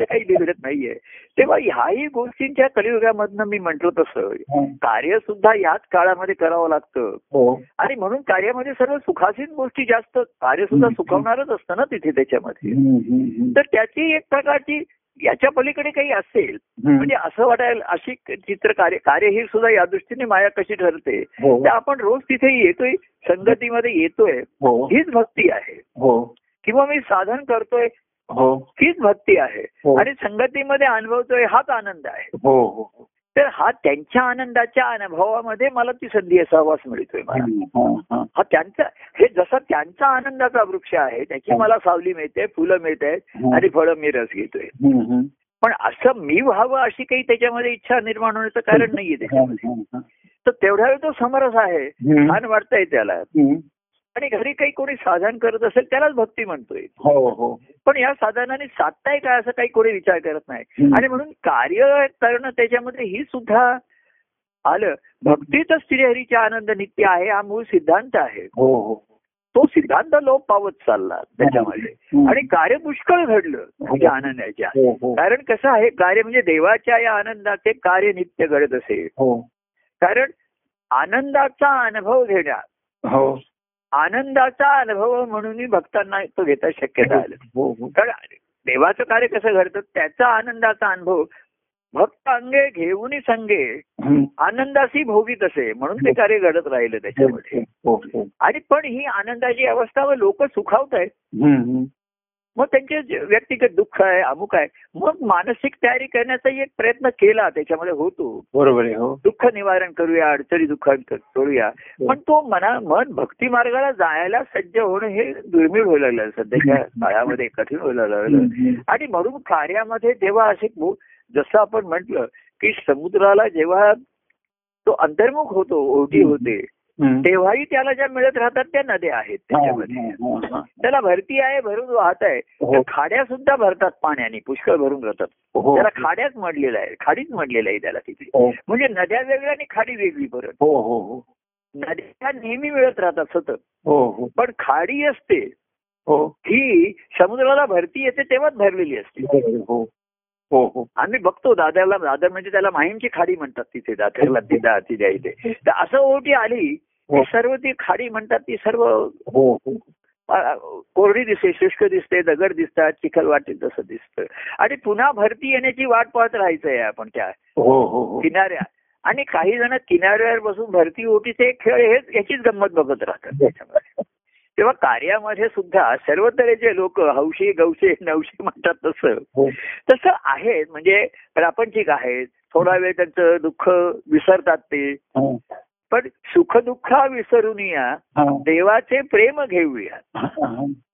ते काही बिघडत नाहीये तेव्हा ह्याही गोष्टींच्या कलियुगामधनं मी म्हंटल तसं. कार्य सुद्धा याच काळामध्ये करावं लागतं हो आणि म्हणून कार्यामध्ये सर्व सुखासीन गोष्टी जास्त कार्य सुद्धा. सुखवणारच असतं ना तिथे त्याच्यामध्ये. तर त्याची एक प्रकारची याच्या पलीकडे काही असेल. म्हणजे असं वाटायला अशी चित्र कार्य कार्य ही सुद्धा या दृष्टीने माया कशी ठरते हो. तर आपण रोज तिथे येतोय संगतीमध्ये येतोय हो. हीच भक्ती आहे. हो. किंवा मी साधन करतोय हो. हीच भक्ती आहे. आणि संगतीमध्ये अनुभवतोय हाच आनंद आहे. हो हो. तर हा त्यांच्या आनंदाच्या अनुभवामध्ये मला ती संधी सहवास मिळतोय मला हा, हा. हा त्यांचा हे जसा त्यांचा आनंदाचा वृक्ष आहे त्याची. मला सावली मिळते फुलं मिळत आहेत. आणि फळं मी रस घेतोय. पण असं मी व्हावं अशी काही त्याच्यामध्ये इच्छा निर्माण होण्याचं कारण नाहीये त्याच्यामध्ये. तर तेवढ्या वेळ तो समरस आहे. छान वाटतंय त्याला. आणि घरी काही कोणी साधन करत असेल त्यालाच भक्ती म्हणतोय. हो हो. पण या साधनाने साधताय काय असं काही कोणी विचार करत नाही. आणि म्हणून कार्य करणं त्याच्यामध्ये ही सुद्धा आलं. भक्तीच श्रीहरीचा आनंद नित्य आहे हा मूळ सिद्धांत आहे. हो हो. तो सिद्धांत लोप पावत चालला त्याच्यामध्ये. आणि कार्य पुष्कळ घडलं तुझ्या आनंदाच्या. कारण कसं आहे कार्य म्हणजे देवाच्या या आनंदाचे कार्य नित्य घडत असे कारण आनंदाचा अनुभव घेण्यात हो. आनंदाचा अनुभव म्हणून भक्तांना तो घेता शक्यता आलं. हो हो. कारण देवाचं कार्य कसं घडतं? त्याचा आनंदाचा अनुभव भक्त अंगे घेऊन संगे. आनंदाशी भोगीत असे म्हणून ते कार्य घडत राहिलं त्याच्यामध्ये. हो हो आणि पण ही आनंदाची अवस्था व लोक सुखावत आहेत. मग त्यांचे व्यक्तिगत दुःख आहे अमुक आहे मग मानसिक तयारी करण्याचा एक प्रयत्न केला त्याच्यामध्ये होतो. बरोबर आहे हो. दुःख निवारण करूया अडचणी दुःखांत करूया पण तो मना मन भक्ती मार्गाला जायला सज्ज होणं हे दुर्मिळ व्हायला लागलं सध्याच्या काळामध्ये कठीण व्हायला लागलं. आणि म्हणून कार्यामध्ये तेव्हा असे जसं आपण म्हंटल की समुद्राला जेव्हा तो अंतर्मुख होतो ओढी होते. तेव्हाही त्याला ज्या मिळत राहतात त्या नद्या आहेत हा, त्याच्यामध्ये. हा, हा, हा. त्याला भरती आहे भरून वाहत आहे. हो. खाड्या सुद्धा भरतात पाण्याने पुष्कळ भरून जातात हो त्याला खाड्याच मडलेलं आहे खाडीच मडलेलं आहे त्याला तिथे. हो. म्हणजे नद्या वेगळ्या आणि खाडी वेगळी परत. हो हो हो. नद्या नेहमी मिळत राहतात सतत. हो हो. पण खाडी असते. हो. ही समुद्राला भरती येते तेव्हाच भरलेली असते. हो. हो हो. आम्ही बघतो दादरला दादर म्हणजे त्याला माहीमची खाडी म्हणतात तिथे दादरला तिथे तिथे इथे तर असं ओटी आली हो. की सर्व ती खाडी म्हणतात ती सर्व हो. हो कोरडी दिसते शुष्क दिसते दगड दिसतात चिखल वाटेल तसं दिसतं. आणि पुन्हा भरती येण्याची वाट पाहत राहायचंय आपण त्या हो हो हो. किनाऱ्या. आणि काही जण किनाऱ्यावर बसून भरती ओटीचे खेळ हेच याचीच गंमत बघत राहतात त्याच्यामध्ये. तेव्हा कार्यामध्ये सुद्धा सर्व तऱ्हेचे लोक हौशी गौशी नवशी म्हणतात तसं. हो. तसं आहे म्हणजे प्रापंचिक आहेत. थोडा वेळ त्यांचं दुःख विसरतात ते. हा. पण सुख दुःख विसरून या. देवाचे प्रेम घेऊया.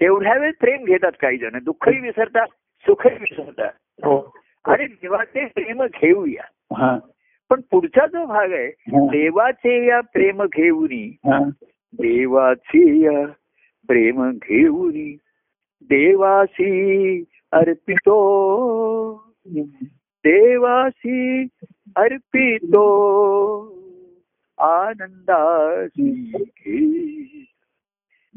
तेवढ्या वेळ प्रेम घेतात काही जण दुःखही विसरतात सुखही विसरतात हो आणि देवाचे प्रेम घेऊया हा. पण पुढचा जो भाग आहे. देवाचे या प्रेम घेऊनी. देवाचे या प्रेम घेऊनी देवासी अर्पितो देवासी अर्पितो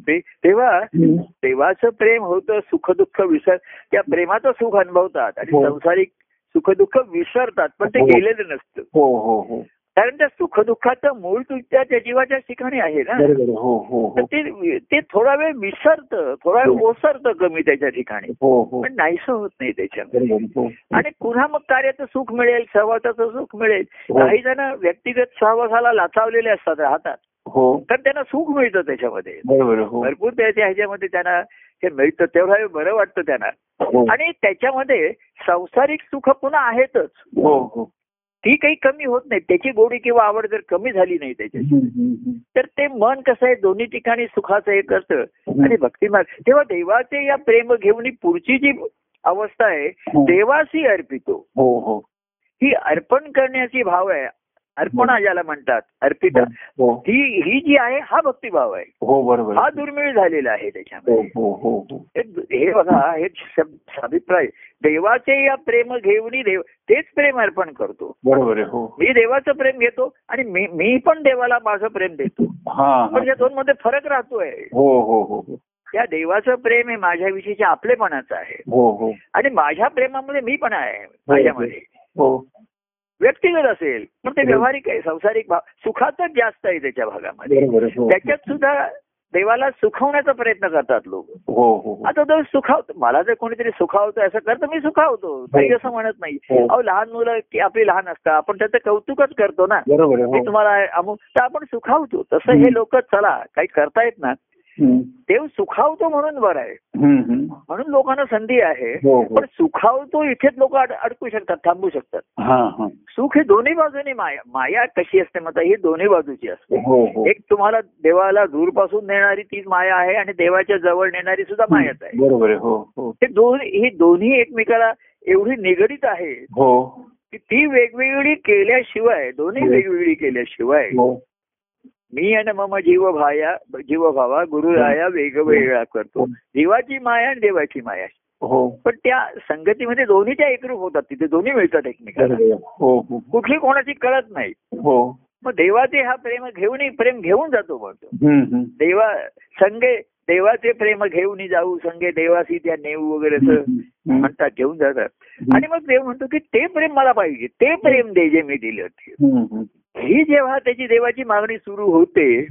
ते- तेव्हा देवाचं प्रेम होतं सुख दुःख विसर त्या प्रेमाचं सुख अनुभवतात आणि हो. संसारिक सुख दुःख विसरतात पण ते. गेलेलं नसतं हो हो हो कारण त्या सुख दुःखाचं मूळ तुझ्या त्या जीवाच्या ठिकाणी आहे ना. हो हो हो. ते ते थोडा वेळ विसरतं थोडा वेळ. ओसरतं कमी त्याच्या ठिकाणी. पण नाहीसं होत नाही त्याच्यामध्ये. आणि पुन्हा मग कार्याचं सुख मिळेल सहवासाचं सुख मिळेल. काही जण व्यक्तिगत सहवासाला लाचावलेले असतात राहतात. तर त्यांना सुख मिळतं त्याच्यामध्ये. भरपूर त्याच्या ह्याच्यामध्ये त्यांना हे मिळतं तेवढा वेळ बरं वाटतं त्यांना. आणि त्याच्यामध्ये संसारिक सुख पुन्हा आहेतच. हो काही कमी होत नाही. त्याची गोडी किंवा आवड जर कमी झाली नाही त्याच्याची. तर ते मन कसं आहे दोन्ही ठिकाणी सुखाचं हे करतं. आणि भक्तिमार्ग तेव्हा देवाचे या प्रेम घेऊन पुढची जी अवस्था आहे हो. देवासी अर्पितो. हो हो. ही अर्पण करण्याची भाव आहे. अर्पणा ज्याला म्हणतात अर्पिता. हो ही. ही जी आहे हा भक्तिभाव आहे. हो बरोबर. हा. दुर्मिळ झालेला आहे हो त्याच्यामध्ये. हो हो हो हे- हे बघा हे अभिप्राय. देवाचे या प्रेम घेऊन देव तेच प्रेम अर्पण करतो. बरोबर हो. मी देवाचं प्रेम घेतो आणि मी मी पण देवाला माझं प्रेम देतो. हा पण हा. या दोन मध्ये फरक राहतोय. हो हो हो. हो त्या देवाचं प्रेम हे माझ्याविषयीच्या आपलेपणाचं आहे. हो हो. आणि माझ्या प्रेमामध्ये मी पण आहे माझ्यामध्ये. हो. व्यक्तिगत असेल पण ते हो. व्यावहारिक आहे संसारिक भाव सुखातच जास्त आहे त्याच्या भागामध्ये. हो त्याच्यात सुद्धा देवाला सुखवण्याचा प्रयत्न करतात लोक हो. आता तो सुखावतो मला जर कोणीतरी सुखावतो असं करतं मी सुखावतो काही असं म्हणत नाही. अहो लहान मुलं की आपली लहान असतात आपण त्याचं कौतुकच करतो ना मी तुम्हाला अमुक तर आपण सुखावतो तसं. हे लोक चला काही करतायत ना. देव सुखावतो म्हणून बरं आहे. म्हणून लोकांना संधी आहे. हो हो. पण सुखावतो इथेच लोक अडकू शकतात थांबू शकतात. हा हा. सुख हे दोन्ही बाजूने माया माया कशी असते मग ही दोन्ही बाजूची असते. हो एक तुम्हाला देवाला दूरपासून नेणारी तीच माया आहे आणि देवाच्या जवळ नेणारी सुद्धा मायाच आहे. बरोबर हो दोन ही दोन्ही एकमेकाला एवढी निगडीत आहे हो. की ती वेगवेगळी केल्याशिवाय दोन्ही. वेगवेगळी केल्याशिवाय हो. मी आणि मम जीव भाया जीव भावा गुरु राया वेगवेगळा करतो जीवाची माया आणि देवाची माया. हो. पण त्या संगतीमध्ये दोन्हीच्या एकरूप होतात. तिथे दोन्ही मिळतात बरोबर. आहे. हो हो. कुठली कोणाची कळत नाही. हो. मग देवाचे हा प्रेम घेऊन प्रेम घेऊन जातो म्हणतो. देवा संगे देवाचे प्रेम घेऊन जाऊ संगे देवासी त्या नेऊ वगैरे असं. म्हणतात घेऊन जातात. आणि मग देव म्हणतो की ते प्रेम मला पाहिजे. ते प्रेम दे जे मी दिलं ते. ही जेव्हा त्याची देवाची मागणी सुरू होते.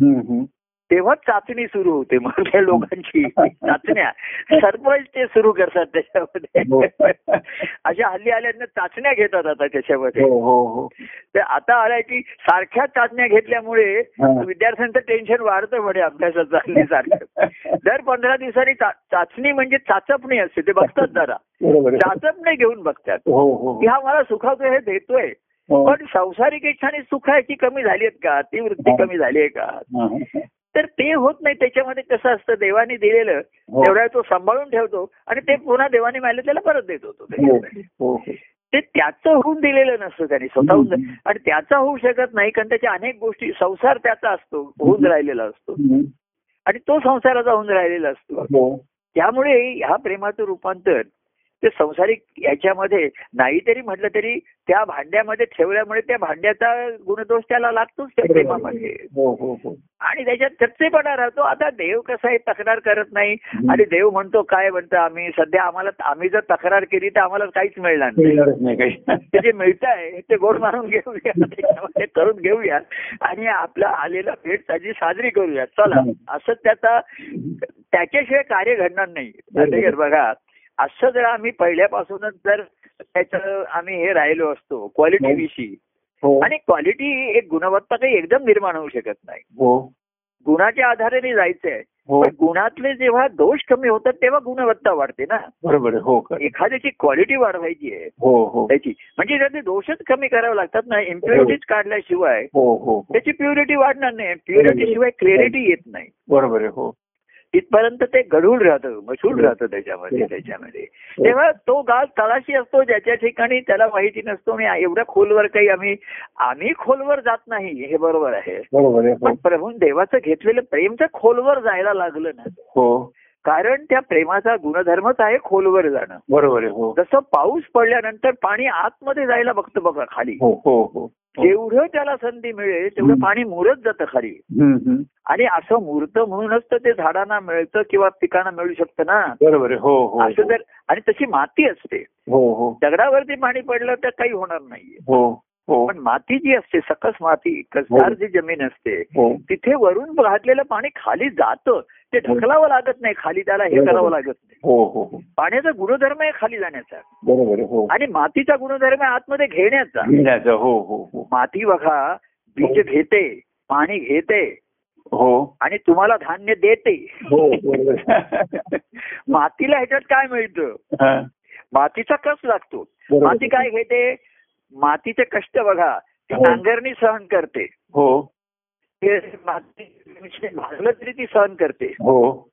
तेव्हा चाचणी सुरू होते मग त्या लोकांची. चाचण्या. सरप्राईज ते सुरू करतात त्याच्यामध्ये. अशा हल्ली आल्यानं चाचण्या घेतात आता त्याच्यामध्ये. हो हो हो. तर आता आलाय की सारख्या चाचण्या घेतल्यामुळे हा. विद्यार्थ्यांचं टेन्शन वाढतं म्हणे अभ्यासाचं सारखं दर पंधरा दिवसांनी चाचणी म्हणजे चाचपणी असते ते बघतात जरा. चाचपणी घेऊन बघतात. हो हो की हा मला सुखाचं हे देतोय. हो. पण संसारिक इच्छाने सुखाची कमी झाली आहेत का ती वृत्ती हा. कमी झाली आहे का हा, हा. तर ते होत नाही त्याच्यामध्ये कसं असतं देवाने दिलेलं हो. तेवढा तो सांभाळून ठेवतो आणि ते पुन्हा देवाने मारलं त्याला परत देत होतो हो. हो हो. ते त्याचं होऊन दिलेलं नसतं त्यांनी स्वतःहून. आणि त्याचा होऊ शकत नाही कारण त्याच्या अनेक गोष्टी संसार त्याचा असतो होऊन राहिलेला असतो. आणि तो संसाराचा होऊन राहिलेला असतो हो त्यामुळे ह्या प्रेमाचं रूपांतर ते संसारिक याच्यामध्ये नाही तरी म्हटलं तरी त्या भांड्यामध्ये ठेवल्यामुळे त्या भांड्याचा गुणदोष त्याला लागतोच त्या प्रेमामध्ये. हो हो हो. आणि त्याच्यात चर्चेपणा राहतो. आता देव कसा आहे तक्रार करत नाही. आणि देव म्हणतो काय म्हणतो आम्ही? सध्या आम्हाला आम्ही जर तक्रार केली तर आम्हाला काहीच मिळणार नाही. ते जे मिळत आहे ते गोड मारून घेऊया. त्याच्यामध्ये करून घेऊया. आणि आपला आलेला भेट त्याची साजरी करूया. चला. असं त्याचा त्याच्याशिवाय कार्य घडणार नाही. बघा असं जर आम्ही पहिल्यापासूनच जर त्याचं आम्ही हे राहिलो असतो क्वालिटी विषयी हो. आणि क्वालिटी एक गुणवत्ता काही एकदम निर्माण होऊ शकत नाही. हो. गुणाच्या आधाराने जायचंय हो. गुणातले जेव्हा दोष कमी होतात तेव्हा गुणवत्ता वाढते ना. बरोबर हो. एखाद्याची क्वालिटी वाढवायची आहे हो हो. त्याची. म्हणजे त्याचे दोषच कमी करावे लागतात ना इम्प्युरिटीज काढल्याशिवाय हो हो हो. त्याची प्युरिटी वाढणार नाही. प्युरिटी शिवाय क्लिअरिटी येत नाही. बरोबर आहे. हो. तिथपर्यंत ते गढूळ राहतं मशूळ राहतं त्याच्यामध्ये त्याच्यामध्ये. तेव्हा तो गाळ तळाशी असतो ज्याच्या ठिकाणी त्याला माहिती नसतो आणि एवढ्या खोलवर काही आम्ही आम्ही खोलवर जात नाही हे बरोबर आहे. हो. पण प्रभून देवाचं घेतलेलं प्रेम तर खोलवर जायला लागलं ना. हो. कारण त्या प्रेमाचा गुणधर्मच आहे खोलवर जाणं. बरोबर आहे हो. जसं पाऊस पडल्यानंतर पाणी आतमध्ये जायला बघतं बघा खाली. हो हो हो. जेवढं त्याला संधी मिळेल तेवढं. पाणी मुरत जातं खाली. आणि असं मूर्त म्हणूनच तर ते झाडांना मिळतं किंवा पिकांना मिळू शकतं ना. बरोबर हो हो असं जर आणि तशी माती असते. हो हो. दगडावरती पाणी पडलं तर काही होणार नाहीये. हो हो. पण माती जी असते सकस माती कसदार जी जमीन असते हो. तिथे वरून घातलेलं पाणी खाली जातं. ते ढकलावं लागत नाही खाली त्याला हे करावं लागत नाही. हो हो हो. पाण्याचा गुणधर्म आहे खाली जाण्याचा. बरोबर हो. आणि मातीचा गुणधर्म आहे आतमध्ये घेण्याचा. हो हो हो. माती बघा बीज घेते पाणी घेते. हो. आणि तुम्हाला धान्य देते. हो मातीला ह्याच्यात काय मिळतं? हा, मातीचा कस लागतो. माती काय घेते? मातीचे कष्ट बघा ती हो. नांगरणी सहन करते. हो. भाजलं तरी ती सहन करते. हो.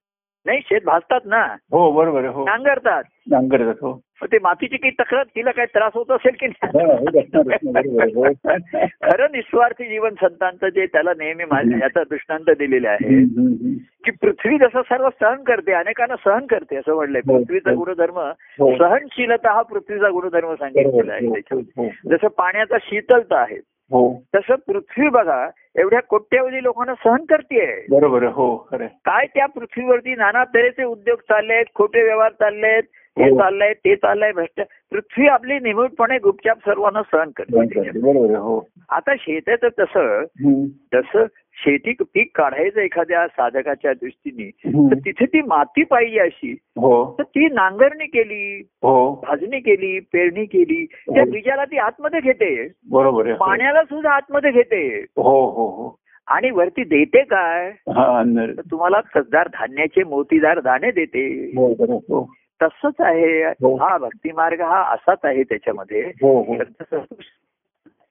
नाही शेत भाजतात ना. हो बरोबर हो. नांगरतात. नांगरतात हो. ते मातीची काही तक्रार तिला काही त्रास होत असेल की हा, नाही हो. खरं निस्वार्थी जीवन संतांचं जे त्याला नेहमी माझ्या याचा दृष्टांत दिलेले आहे. की पृथ्वी जसं सर्व सहन करते अनेकांना सहन करते असं म्हणलंय. हो, पृथ्वीचा हो. गुणधर्म हो. सहनशीलता हा पृथ्वीचा गुणधर्म सांगितलेला आहे हो, हो, जसं पाण्याचा शीतलता आहे हो. तसं पृथ्वी बघा एवढ्या कोट्यावधी लोकांना सहन करते बरोबर हो. काय त्या पृथ्वीवरती नाना तऱ्हेचे उद्योग चाललेत खोटे व्यवहार चाललेत हे हो. चाललंय ते चाललंय भ्रष्ट पृथ्वी आपली निमूटपणे गुपचाप सर्वांना सहन करते. हो. आता शेताचं तसं जसं शेती पीक काढायचं एखाद्या साधकाच्या दृष्टीने. तर तिथे ती माती पाहिजे अशी. हो. तर ती नांगरणी केली हो. भाजणी केली पेरणी केली त्या बीजाला ती आतमध्ये घेते. बरोबर हो. पाण्याला सुद्धा आतमध्ये घेते. हो हो हो. आणि वरती देते काय? हा तुम्हाला कसदार धान्याचे मोतीदार दाणे देते. हो हो. तसंच आहे. हो. हा भक्ती मार्ग हा असाच आहे त्याच्यामध्ये.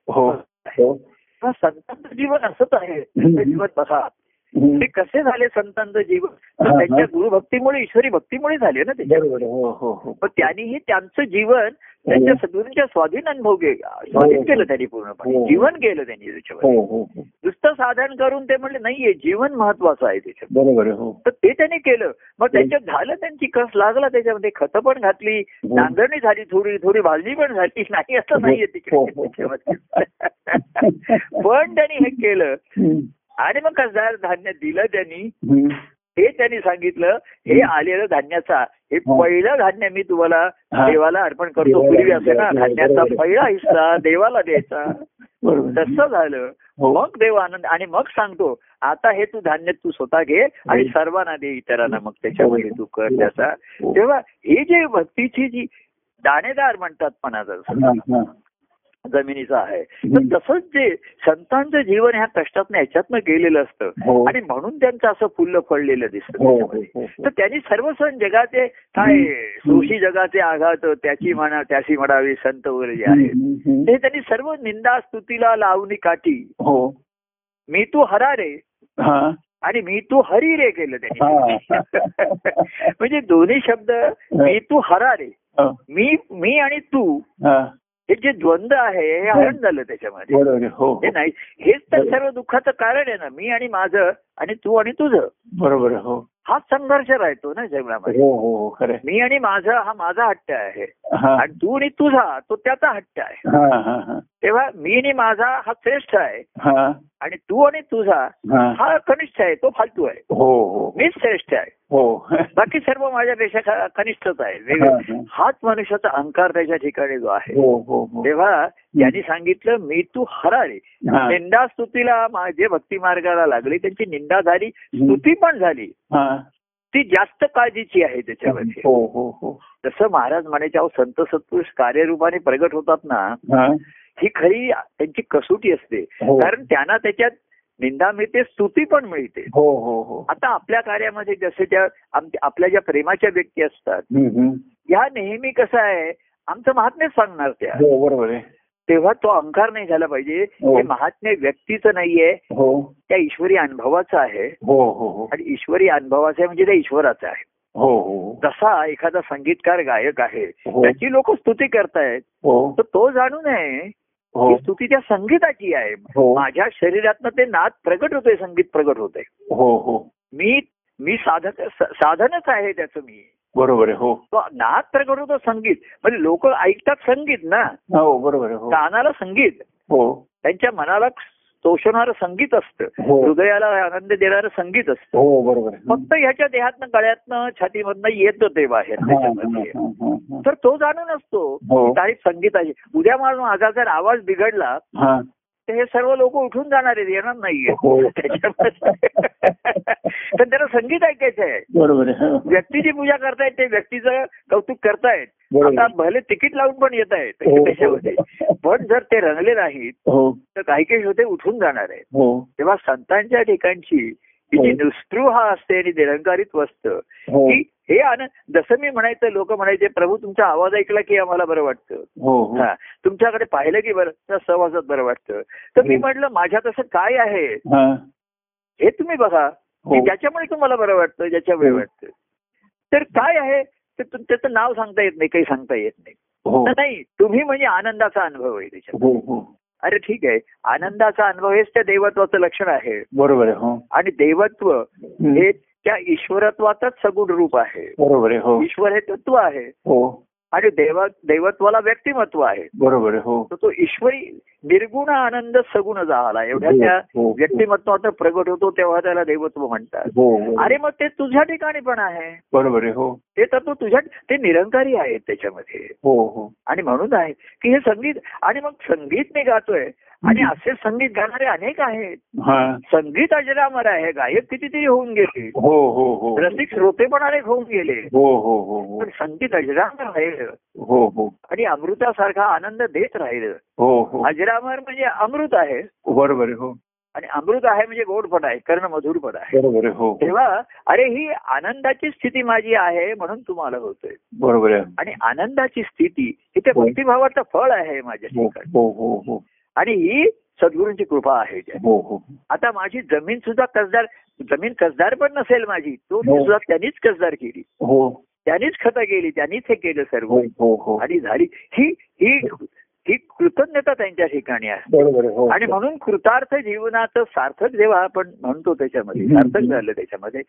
हो. हो संतांचं जीवन असंच आहे जीवन बघा. ते कसे झाले संतांचं जीवन? तर. त्यांच्या गुरुभक्तीमुळे ईश्वरी भक्तीमुळे झाले ना ते. आहे. हो हो हो. पण त्यांनीही त्यांचं जीवन त्यांच्या सद्गुरूंच्या स्वाधीन अनुभव स्वाधीन. केलं त्यांनी पूर्णपणे. जीवन केलं त्यांनी हो नुसतं साधन करून ते म्हणले नाहीये जीवन महत्वाचं आहे त्याच्यात बरोबर तर ते त्यांनी केलं. मग त्याच्यात झालं त्यांची कस लागला त्याच्यामध्ये? खतं पण घातली. नांगरणी झाली थोडी थोडी भाजणी पण झाली. नाही असं नाहीये तिकडे. पण त्यांनी हे केलं. आणि मग कसदार धान्य दिलं त्यांनी. हे त्यांनी सांगितलं हे आलेलं धान्याचा हे. पहिलं धान्य मी तुम्हाला. देवाला अर्पण करतो पूर्वी असे ना धान्याचा. पहिला हिस्सा देवाला द्यायचा तसं झालं हो मग देव आनंद आणि मग सांगतो आता हे तू धान्य तू स्वतः घे आणि सर्वांना दे इतरांना मग त्याच्यामध्ये तू कर त्याचा हो. तेव्हा ही जी भक्तीची जी दाणेदार म्हणतात हा. जमिनीचं आहे. तर तसंच जे संतांचं जीवन ह्या कष्टातनं ह्याच्यातनं गेलेलं असतं. हो. आणि म्हणून त्यांचं असं फुल्ल फळलेलं दिसतं. तर त्यांनी सर्व सण जगाचे काय सोशी जगाचे आघात त्याची म्हणा त्याची म्हणावी संत वगैरे जे आहेत. ते त्यांनी सर्व निंदा स्तुतीला लावणी काठी. हो. मी तू हरा रे. आणि मी तू हरी रे केलं त्यांनी. म्हणजे दोन्ही शब्द मी तू हरा रे. मी मी आणि तू. हा. हे जे द्वंद्व आहे हे हरण झालं त्याच्यामध्ये आहे. हो हे नाही हेच तर सर्व दुःखाचं कारण आहे ना मी आणि माझं आणि तू आणि तुझं बरोबर. हो हाच संघर्ष राहतो ना जीवनामध्ये हो हो हो आहे. मी आणि माझं हा माझा हट्ट आहे हा आणि तू आणि तुझा तो त्याचा हट्ट आहे. हा हा हा. तेव्हा मी आणि माझा हा श्रेष्ठ आहे. हा. आणि तू आणि तुझा हा. कनिष्ठ आहे तो फालतू आहे. हो हो. मीच श्रेष्ठ आहे. हो. बाकी सर्व माझ्यापेक्षा कनिष्ठच आहे. हाच मनुष्याचा अहंकार त्याच्या ठिकाणी जो आहे. हो हो हो. तेव्हा त्यांनी सांगितलं मी तू हराळे. निंदा स्तुतीला जे भक्ती मार्गाला लागले त्यांची निंदा झाली स्तुती पण झाली. ती जास्त काळजीची आहे त्याच्यामध्ये. हो हो हो. जसं महाराज म्हणायचे अहो संत सत्पुरुष कार्यरूपाने प्रगट होतात ना हा. खरी त्यांची कसोटी असते. कारण त्यांना त्याच्यात निंदा मिळते स्तुती पण मिळते. हो हो हो. आता आपल्या कार्यामध्ये जसे त्या आपल्या ज्या प्रेमाच्या व्यक्ती असतात. ह्या नेहमी कसं आहे आमचं महात्म्यच सांगणार त्या. बरोबर आहे. तेव्हा तो अहंकार नाही झाला पाहिजे. हो. हे महात्म्य व्यक्तीचं नाहीये. हो. त्या ईश्वरी अनुभवाचं आहे. हो आणि ईश्वरी अनुभवाचं आहे म्हणजे त्या ईश्वराचं आहे. हो हो जसा एखादा संगीतकार गायक आहे. त्याची लोक स्तुती करतायत. हो. तर तो जाणू नये हो. की स्तुती त्या संगीताची आहे. माझ्या शरीरातनं ते नाद प्रगट होते संगीत प्रगट होते मी मी साधक साधनच आहे त्याचं मी. बरोबर आहे हो. तो नाद प्रगट होतो संगीत. म्हणजे लोक ऐकतात संगीत ना. हो बरोबर आहे हो. कानाला संगीत. हो. त्यांच्या मनाला तोषणारं संगीत असतं. हो. हृदयाला आनंद देणारं संगीत असतं. हो बरोबर फक्त ह्याच्या देहातनं गळ्यातनं छातीमधनं येतं ते बाहेर हा, हा, त्याच्यामध्ये. हा, हा, हा. तर तो जाणून असतो हो. की काही संगीताची उद्या माझा जर आवाज बिघडला हा. तर हे सर्व लोक उठून जाणार आहेत येणार नाहीये. हो. तर त्याला संगीत ऐकायचं आहे. बरोबर आहे. हो. व्यक्तीची पूजा करतायत ते व्यक्तीचं कौतुक करतायत. आता भले तिकीट लावून पण येत आहेत हो. त्याच्यामध्ये. पण जर ते रंगले नाहीत हो. तर काही काही होते उठून जाणार आहेत. हो. तेव्हा संतांच्या ठिकाणची ही. जी हो. निस्पृहा असते आणि निरंकारित्व असतं हो. की हे आनंद जसं मी म्हणायचं लोक म्हणायचे प्रभू तुमचा आवाज ऐकला की आम्हाला बरं वाटतं. हो हो. हा. तुमच्याकडे पाहिलं की बरं सहवासात बरं वाटतं. तर मी हो. म्हटलं माझ्यात असं काय आहे? हा. हे तुम्ही बघा. हो. ज्याच्यामुळे तुम्हाला बरं वाटतं ज्याच्यामुळे हो. वाटतं. तर काय आहे? ते तुम- त्याचं नाव सांगता येत नाही काही सांगता येत नाही. हो. तर नाही तुम्ही म्हणजे आनंदाचा अनुभव आहे त्याच्यात. हो हो. अरे ठीक आहे. आनंदाचा अनुभव हेच त्या देवत्वाचं लक्षण आहे. बरोबर आहे हो. आणि देवत्व. हे त्या ईश्वरत्वातच सगुण रूप आहे. बरोबर आहे हो. ईश्वर हे तत्व आहे. हो. आणि देव देवत्वाला व्यक्तिमत्व आहे. बरोबर आहे हो. तर तो ईश्वरी निर्गुण आनंद सगुण झाला. एवढ्या हो, त्या हो. व्यक्तिमत्वाचा प्रगट होतो तेव्हा त्याला देवत्व म्हणतात. हो हो. अरे मग ते तुझ्या ठिकाणी पण आहे. बरोबर आहे हो. ते तत्व तुझ्या ते निरंकारी आहेत त्याच्यामध्ये. हो हो. आणि म्हणून आहे की हे संगीत आणि मग संगीत मी गातोय आणि असे संगीत गाणारे अनेक आहेत. हा. संगीत अजरामर आहे गायक कितीतरी होऊन गेले. हो हो हो रसिक श्रोते पण अनेक होऊन गेले. हो हो हो हो. पण संगीत अजरामर राहिलं हो हो. आणि अमृतासारखा आनंद देत राहिलं. हो हो. अजरामर म्हणजे अमृत आहे. बरोबर हो. आणि अमृत आहे म्हणजे गोडपण आहे कर्ण मधुरपण आहे. बरोबर आहे हो. तेव्हा अरे ही आनंदाची स्थिती माझी आहे म्हणून तुम्हाला होतोय. बरोबर आहे. आणि आनंदाची स्थिती ही ते हो. भक्तिभावाचं फळ आहे माझ्या हो ठिकाणी हो हो हो. आणि ही सद्गुरूंची कृपा आहे. हो हो. आता माझी जमीन सुद्धा कसदार जमीन कसदार पण नसेल माझी तो हो. सुद्धा त्यांनीच कसदार केली. हो. त्यांनीच खतं केली त्यांनीच हे केलं सर्व. हो हो हो. आणि झाली. ही ही ही कृतज्ञता त्यांच्या ठिकाणी आहे. हो. आणि म्हणून कृतार्थ जीवनाचं सार्थक जेव्हा आपण म्हणतो त्याच्यामध्ये. सार्थक झालं त्याच्यामध्ये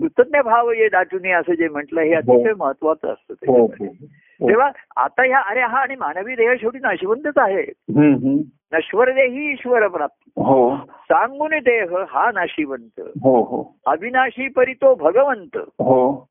कृतज्ञ भाव ये दाटून असं जे म्हटलं हे अतिशय महत्वाचं असतं हो हो. त्याच्यामध्ये. हो. तेव्हा आता ह्या अरे हा आणि मानवी देह शेवटी नाशिवंतच आहे. नश्वर देही ईश्वर प्राप्ती. हो. सांगून देह हा नाशिवंत. हो हो. अविनाशी परी तो भगवंत. हो.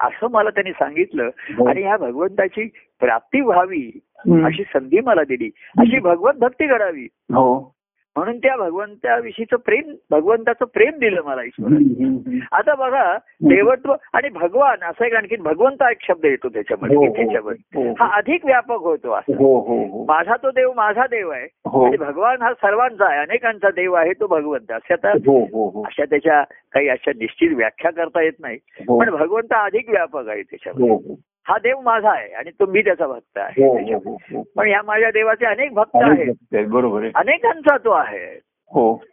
असं मला त्यांनी सांगितलं. हो. आणि ह्या भगवंताची प्राप्ती व्हावी. अशी संधी मला दिली. अशी भगवत भक्ती घडावी. हो. म्हणून त्या भगवंताविषयीचं प्रेम भगवंताचं प्रेम दिलं मला ईश्वर हम्म, हम्म, आता बघा देवत्व आणि भगवान असं एक आणखी भगवंता एक शब्द येतो हो, त्याच्यामध्ये हो, त्याच्यामध्ये हो. हा. अधिक व्यापक होतो असं. हो हो हो. माझा तो देव माझा देव आहे. हो. आणि भगवान हा सर्वांचा आहे. अनेकांचा देव आहे तो भगवंत. अशा आता हो हो हो. अशा त्याच्या काही अशा निश्चित व्याख्या करता येत नाही. हो. पण भगवंत अधिक व्यापक आहे त्याच्यामध्ये. हो देव माझा आहे आणि तो मी त्याचा भक्त आहे. हो. हो हो पण ह्या माझ्या देवाचे अनेक भक्त आहेत. बरोबर अनेकांचा तो आहे. हो.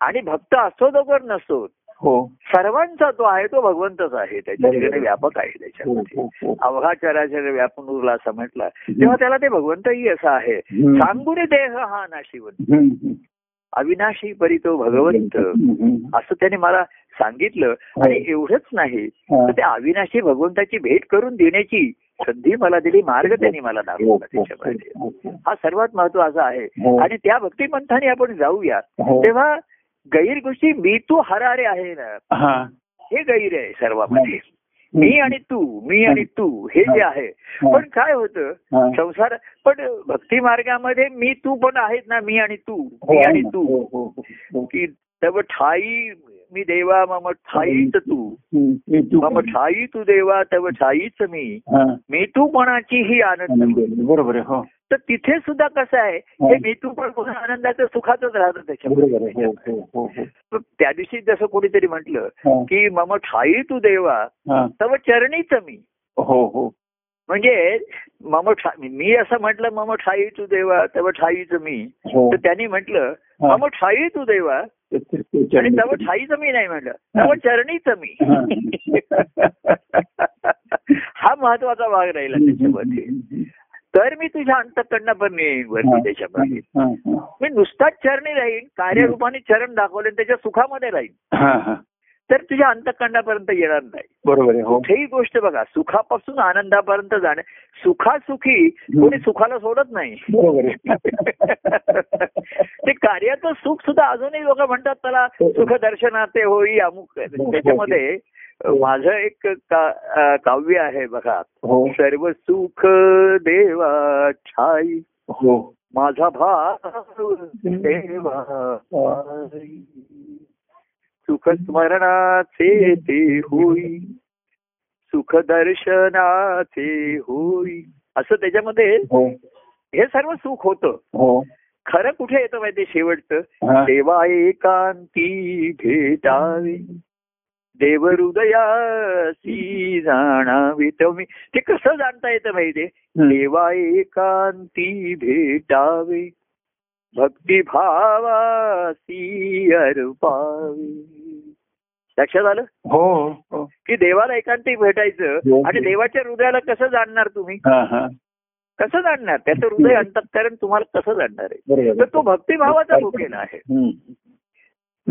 आणि भक्त असतो तो कर नसतो हो. सर्वांचा तो आहे तो भगवंतच आहे. त्याच्या बरोबर. ठिकाणी व्यापक आहे त्याच्यामध्ये. अवघा चराचर व्यापून उरला असं म्हटलं. तेव्हा त्याला ते भगवंतही असं आहे. सांगुनी देह हा नाशिवंत. अविनाशी परी तो भगवंत. असं त्याने मला सांगितलं. आणि एवढंच नाही. हा. तर त्या अविनाशी भगवंताची भेट करून देण्याची संधी मला दिली. मार्ग त्यांनी मला हो, दाखवला हो, त्याच्यामध्ये. हो, हो. हा सर्वात महत्त्वाचा आहे. हो. आणि त्या भक्तिपंथाने आपण जाऊया. हो. तेव्हा गैर गोष्टी मी तू हरारे आहे ना. हा. हे गैर आहे सर्वांमध्ये. मी आणि तू मी आणि तू हे जे आहे. पण काय होतं. संसार पण भक्ती मार्गामध्ये मी तू पण आहेत ना मी आणि तू हो, मी आणि. तू. हो, हो. की तव ठाई मी देवा मम ठाईच तू. तू मम ठाई तू देवा तव ठाईच मी. मी तूपणाची ही आनंद बरोबर हो. तर तिथे सुद्धा कसं आहे हे. मी तू पण आनंदाचं सुखातच राहतं हो त्याच्यामध्ये हो हो. हो त्या दिवशी जसं कोणीतरी म्हटलं हा. की मम ठाई तू देवा हा. तव चरणीच मी. हो हो. म्हणजे मम मी असं म्हटलं मम ठाई तू देवा तव ठाईच मी. हो. तर त्यांनी म्हटलं हा. मम ठाई तू देवा. आणि. तव ठाईच मी नाही म्हटलं तव चरणीच मी. हा. महत्त्वाचा भाग राहिला त्याच्यामध्ये. तर मी तुझ्या अंतकरणापर्यंत येईन वरती त्याच्यामध्ये हा, हा. मी नुसताच चरणी राहीन कार्यरूपाने चरण दाखवले त्याच्या सुखामध्ये राहीन. तर तुझ्या अंतकरणापर्यंत येणार नाही. बरोबर आहे हो. कुठेही गोष्ट बघा सुखापासून आनंदापर्यंत जाणे. सुखासुखी कोणी सुखाला सोडत नाही. ते कार्याचं सुख सुद्धा अजूनही लोक म्हणतात त्याला सुख दर्शनाचे होई अमुक. त्याच्यामध्ये माझं एक काव्य आहे बघा. हो. सर्व सुख देवा ठाई हो. माझा भाव देवा. सुख स्मरणाचे ते होई. सुख दर्शनाचे होई. असं त्याच्यामध्ये हो. हे सर्व सुख होतं. हो. खरं कुठे येतं माहिती शेवटचं. देवा एकांती भेटावे. देव हृदयासी जाणावे. तेव्हा मी ते कसं जाणता येतं माहितीये? देवा एकांती भेटावे. भक्ती भावासी अर्पावे. लक्षात आलं? हो हो. की देवाला एकांती भेटायचं हो. आणि देवाच्या हृदयाला कसं जाणणार तुम्ही? हा हा. कसं जाणणार? त्याचं हृदय अंतकरण तुम्हाला कसं जाणणार आहे? तर तो भक्तिभावाचा भुकेला आहे.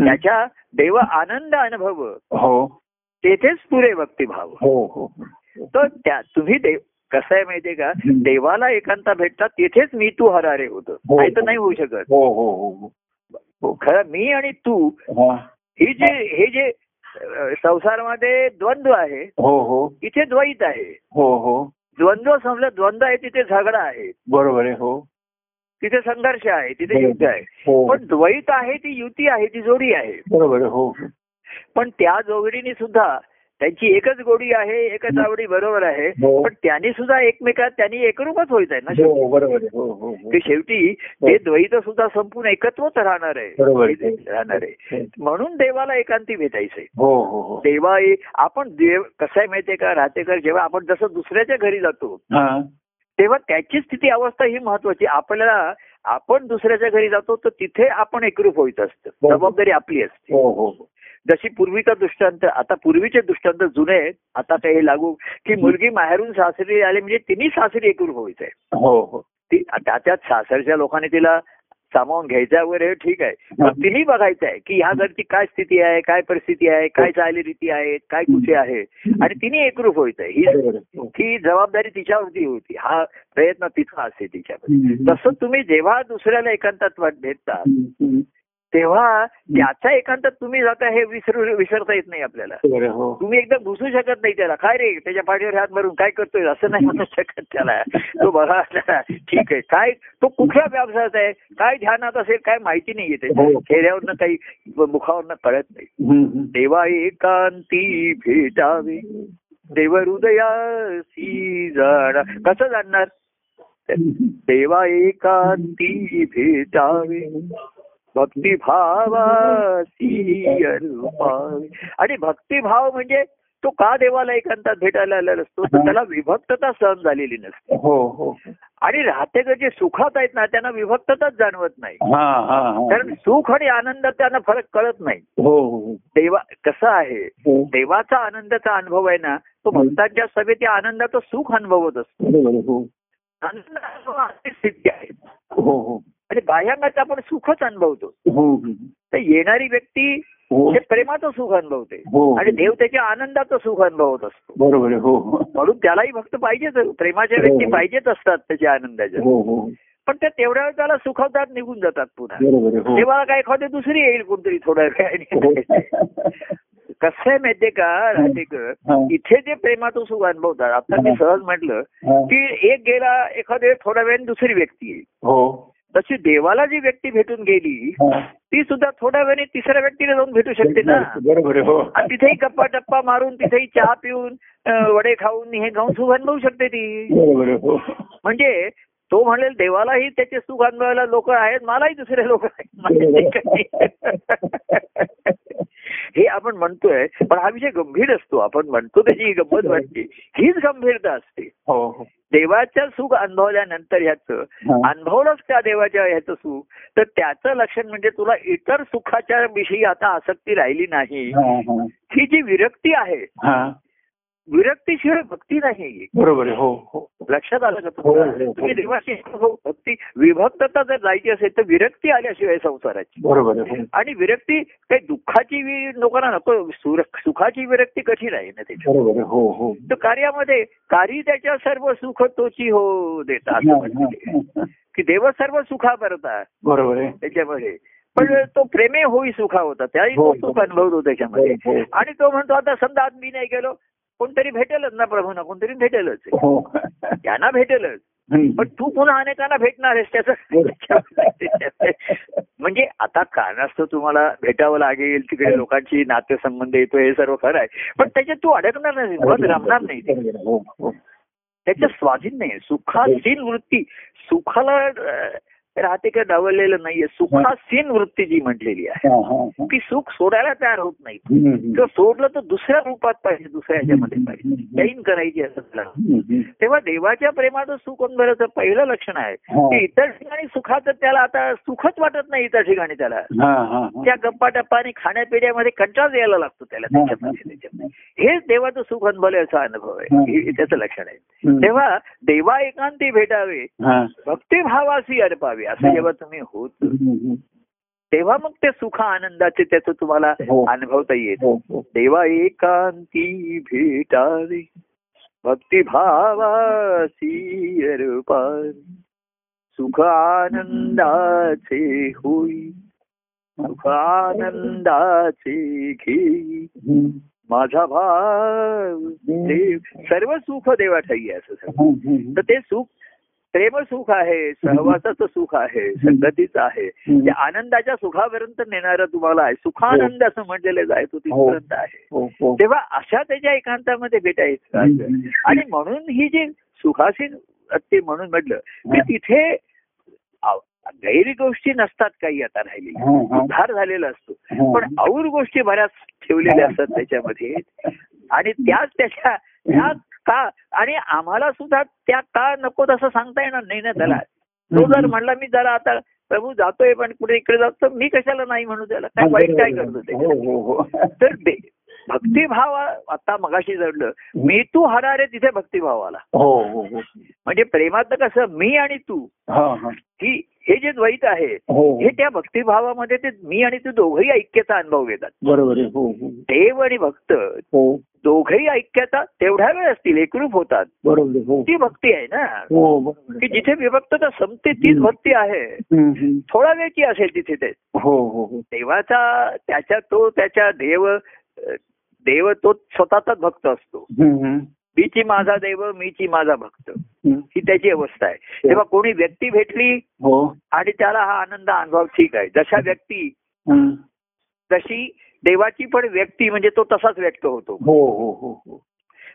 त्याच्या देव आनंद अनुभव हो. तेथेच पुरे भक्तिभाव. हो हो. तर त्या तुम्ही देव कसं आहे माहितीये का. देवाला एकांता भेटतात तेथेच मी तू हरारे होतं. हो. नाही तर नाही होऊ शकत. हो हो हो हो. खरं मी आणि तू हा. ही जे हे जे संसारामध्ये द्वंद्व आहे. हो हो. इथे द्वैत आहे. हो हो. द्वंद्व संपलं द्वंद्व आहे तिथे झगडा आहे. बरोबर आहे हो. तिथे संघर्ष आहे तिथे युद्ध आहे. हो. पण द्वैत आहे ती युती आहे ती जोडी आहे. बरोबर हो. पण त्या जोडीने सुद्धा त्यांची एकच गोडी आहे एकच आवडी बरोबर आहे. हो. पण त्यांनी सुद्धा एकमेकात त्यांनी एकरूपच आहे ना शेवटी. हो बरोबर आहे. हो हो. की शेवटी ते द्वैत सुद्धा संपूर्ण एकत्वच राहणार बरोबर आहे. राहणार आहे. म्हणून देवाला एकांती भेटायचंय देवा आपण देव कसं आहे माहितीये का राहतेकर जेव्हा आपण जसं दुसऱ्याच्या घरी जातो हा. तेव्हा त्याची स्थिती अवस्था ही महत्वाची. आपल्याला आपण दुसऱ्याच्या घरी जातो तर तिथे आपण एकरूप व्हायचं असतं. जबाबदारी आपली असते. जशी पूर्वीचा दृष्टांत आता पूर्वीचे दृष्टांत जुने आहेत आता ते हे लागू की मुलगी माहेरून सासरी आली म्हणजे तिन्ही सासरी एकरूप व्हायचंय. हो हो. ती त्या त्यात सासरच्या लोकांनी तिला सामावून घ्यायचं वगैरे हे ठीक आहे. पण तिन्ही बघायचं आहे की ह्या घरची काय स्थिती आहे काय परिस्थिती आहे काय चालीरीती आहेत काय कुठे आहे. आणि तिन्ही एकरूप व्हायचं आहे ही आहे. हो. ही जबाबदारी तिच्यावरती होती. हा प्रयत्न तिचा असे तिच्यावर. तसं तुम्ही जेव्हा दुसऱ्याला एकांतात भेटता. तेव्हा त्याचा एकांतात तुम्ही जाता हे विसरू विसरता येत नाही आपल्याला. हो. तुम्ही एकदम घुसू शकत नाही त्याला. काय रे त्याच्या पाठीवर हात मारून काय करतोय? असं नाही म्हणू शकत त्याला. तो बघा ठीक आहे. काय तो कुठल्या व्यवसायात आहे? काय ध्यानात असेल काय माहिती नाहीये त्याच्या हो. चेहऱ्यावरनं काही मुखावरनं कळत नाही. देवा एकांती भेटावे. देव हृदयासी जाणा. कसं जाणणार? देवा एकांती भेटावे. भक्तिभावासी आणि भक्तिभाव म्हणजे तो का देवाला एकांतात भेटायला आलेला असतो? त्याला विभक्तता सहन झालेली नसते. हो हो. आणि राहते जे सुखात आहेत ना त्यांना विभक्तताच जाणवत नाही. हा हा हा. कारण सुख आणि आनंदात त्यांना फरक कळत नाही. हो हो. देवा कसं आहे? हो. देवाचा आनंदाचा अनुभव आहे ना तो भक्तांच्या सभेत त्या आनंदाचं सुख अनुभवत असतो. आनंद स्थिती आहे हो हो. आणि बाह्यांगात आपण सुखच अनुभवतो. हो. तर येणारी व्यक्ती हो. हे प्रेमाचं सुख अनुभवते. हो. आणि देव त्याच्या आनंदाचं सुख अनुभवत असतो. बरोबर म्हणून त्यालाही भक्त पाहिजेच. प्रेमाच्या व्यक्ती. पाहिजेच असतात त्याच्या आनंदाच्या. पण त्या तेवढ्या वेळ त्याला सुखवतात निघून जातात पुन्हा. तेव्हा काय एखादी दुसरी येईल कोणतरी थोड्या वेळाने. हो. कसं आहे माहितीये का राहतेकर हा. इथे जे प्रेमाचं सुख अनुभवतात आता मी सहज म्हटलं. की एक गेला एखाद्या थोड्या वेळाने दुसरी व्यक्ती येईल. हो. तशी देवाला जी व्यक्ती भेटून गेली. ती सुद्धा थोड्या वेळाने तिसऱ्या व्यक्तीला जाऊन भेटू शकते ना. बरोबर हो. आणि तिथेही गप्पा टप्पा मारून तिथेही चहा पिऊन वडे खाऊन हे खाऊन अनुभवू शकते ती. हो. म्हणजे तो म्हणेल देवालाही त्याचे सुख अनुभवायला लोक आहेत मलाही दुसरे लोक आहेत. हे आपण म्हणतोय पण हा विषय गंभीर असतो. आपण म्हणतो त्याची ही. गंमत वाटते. हीच गंभीरता असते. हो हो. देवाचं सुख अनुभवल्यानंतर ह्याचं हा. अनुभवलंच त्या देवाच्या ह्याचं सुख तर त्याचं लक्षण म्हणजे तुला इतर सुखाच्या विषयी आता आसक्ती राहिली नाही. हा, हा. ही जी विरक्ती आहे हा. विरक्तीशिवाय भक्ती नाही. बरोबर आहे हो हो. लक्षात आलं का हो, तुम्हाला? हो. तुम्ही देवाची हो, भक्ती विभक्तता जर जायची असेल तर विरक्ती आल्याशिवाय संसाराची. बरोबर आहे आणि विरक्ती काही दुःखाची लोकांना नको सुखाची विरक्ती कठीण आहे ना त्याच्या बरोबर आहे हो हो. तर कार्यामध्ये कार्य त्याच्या सर्व सुख तोची हो देता असं की देव सर्व सुखा करता बरोबर आहे. त्याच्यामध्ये. पण तो प्रेमे होई सुखा होता त्याही तो. सुख अनुभवतो त्याच्यामध्ये. आणि तो म्हणतो आता समजा आज मी नाही गेलो कोणतरी भेटेलच ना प्रभूना कोणतरी भेटेलच. हो. त्यांना भेटेलच. पण तू पुन्हा अनेकांना भेटणार आहेस त्याचं म्हणजे आता कारणास्तव तुम्हाला भेटावं लागेल तिकडे लोकांची नातेसंबंध येतो हे सर्व खरं आहे पण त्याच्यात तू अडकणार नाही मुळात रमणार नाही. ते. बरोबर आहे, हो हो. त्याच्या स्वाधीन नाही सुखासीन वृत्ती. सुखाला राहते का डावललेलं नाहीये सुखासीन वृत्ती जी म्हटलेली आहे. ती सुख सोडायला तयार होत नाही. किंवा सोडलं तर दुसऱ्या रूपात पाहिजे दुसऱ्या ह्याच्यामध्ये पाहिजे चैन करायची असं. तेव्हा देवाच्या प्रेमाचं सुख अनुभवाचं पहिलं लक्षण आहे. की इतर ठिकाणी सुखाचं त्याला आता सुखच वाटत नाही इतर ठिकाणी त्याला. त्या गप्पा टप्पा आणि खाण्यापिण्यामध्ये कंटाळ यायला लागतो त्याला त्याच्यामध्ये. त्याच्यामध्ये हेच देवाचं सुख अनुभवल्याचा अनुभव आहे त्याचं लक्षण आहे. तेव्हा देवा एकांती भेटावे. भक्तिभावासी अर्पावे असं हा. जेव्हा तुम्ही होत. तेव्हा मग ते सुख आनंदाचे त्याचं तुम्हाला हो. अनुभवता येत हो हो देवा एकांती भेटावे भक्तिभावासी सुख आनंदाचे होई सुख आनंदाचे हम्म. माझा भाव सर्व सुख देवा ठाई असं. तर ते सुख प्रेम सुख आहे सहवासाचं सुख आहे संगतीचं आहे. त्या आनंदाच्या सुखापर्यंत नेणारं तुम्हाला आहे. सुखानंद असं म्हटलेलं आहे तो तिथपर्यंत आहे. हो हो. तेव्हा अशा त्याच्या एकांतामध्ये भेटायचं. आणि म्हणून ही जी सुखासीन असते म्हणून म्हटलं की तिथे गैर गोष्टी नसतात काही आता राहिलेल्या. हा, हा. उद्धार झालेला असतो. हा. पण और गोष्टी बऱ्याच ठेवलेल्या असतात त्याच्यामध्ये. आणि त्याच त्याच्या त्या का? आणि आम्हाला सुद्धा त्या का नको तसं सांगता येणार नाही ना त्याला. तो जर म्हणला मी जरा आता प्रभू जातोय पण कुठे इकडे जातो मी कशाला नाही म्हणू त्याला? काय वाईट काय करतो ते? हो हो हो. तर भक्तिभाव आता मगाशी जडलं. मी तू हरा रे तिथे भक्तिभाव आला हो हो हो. म्हणजे प्रेमात कसं मी आणि तू. हा हा. जे द्वैत आहे हो हे. त्या भक्तिभावामध्ये ते मी आणि तू दोघंही ऐक्याचा अनुभव घेतात. बरोबर देव आणि भक्त दोघंही ऐक्याचा तेवढ्या वेळ असतील एकरूप होतात. बरोबर ती भक्ती आहे ना. हो की जिथे विभक्तता संपते तीच भक्ती आहे. थोडा वेळ ती असेल तिथे ते. हो हो हो. देवाचा त्याच्या तो त्याच्या देव देव तो स्वतःचाच भक्त असतो. मीची माझा देव मीची माझा भक्त. ही त्याची अवस्था आहे तेव्हा कोणी व्यक्ती भेटली हो आणि त्याला हा आनंद अनुभव ठीक आहे जशा व्यक्ती. तशी देवाची पण व्यक्ती म्हणजे तो तसाच व्यक्त होतो हो हो हो हो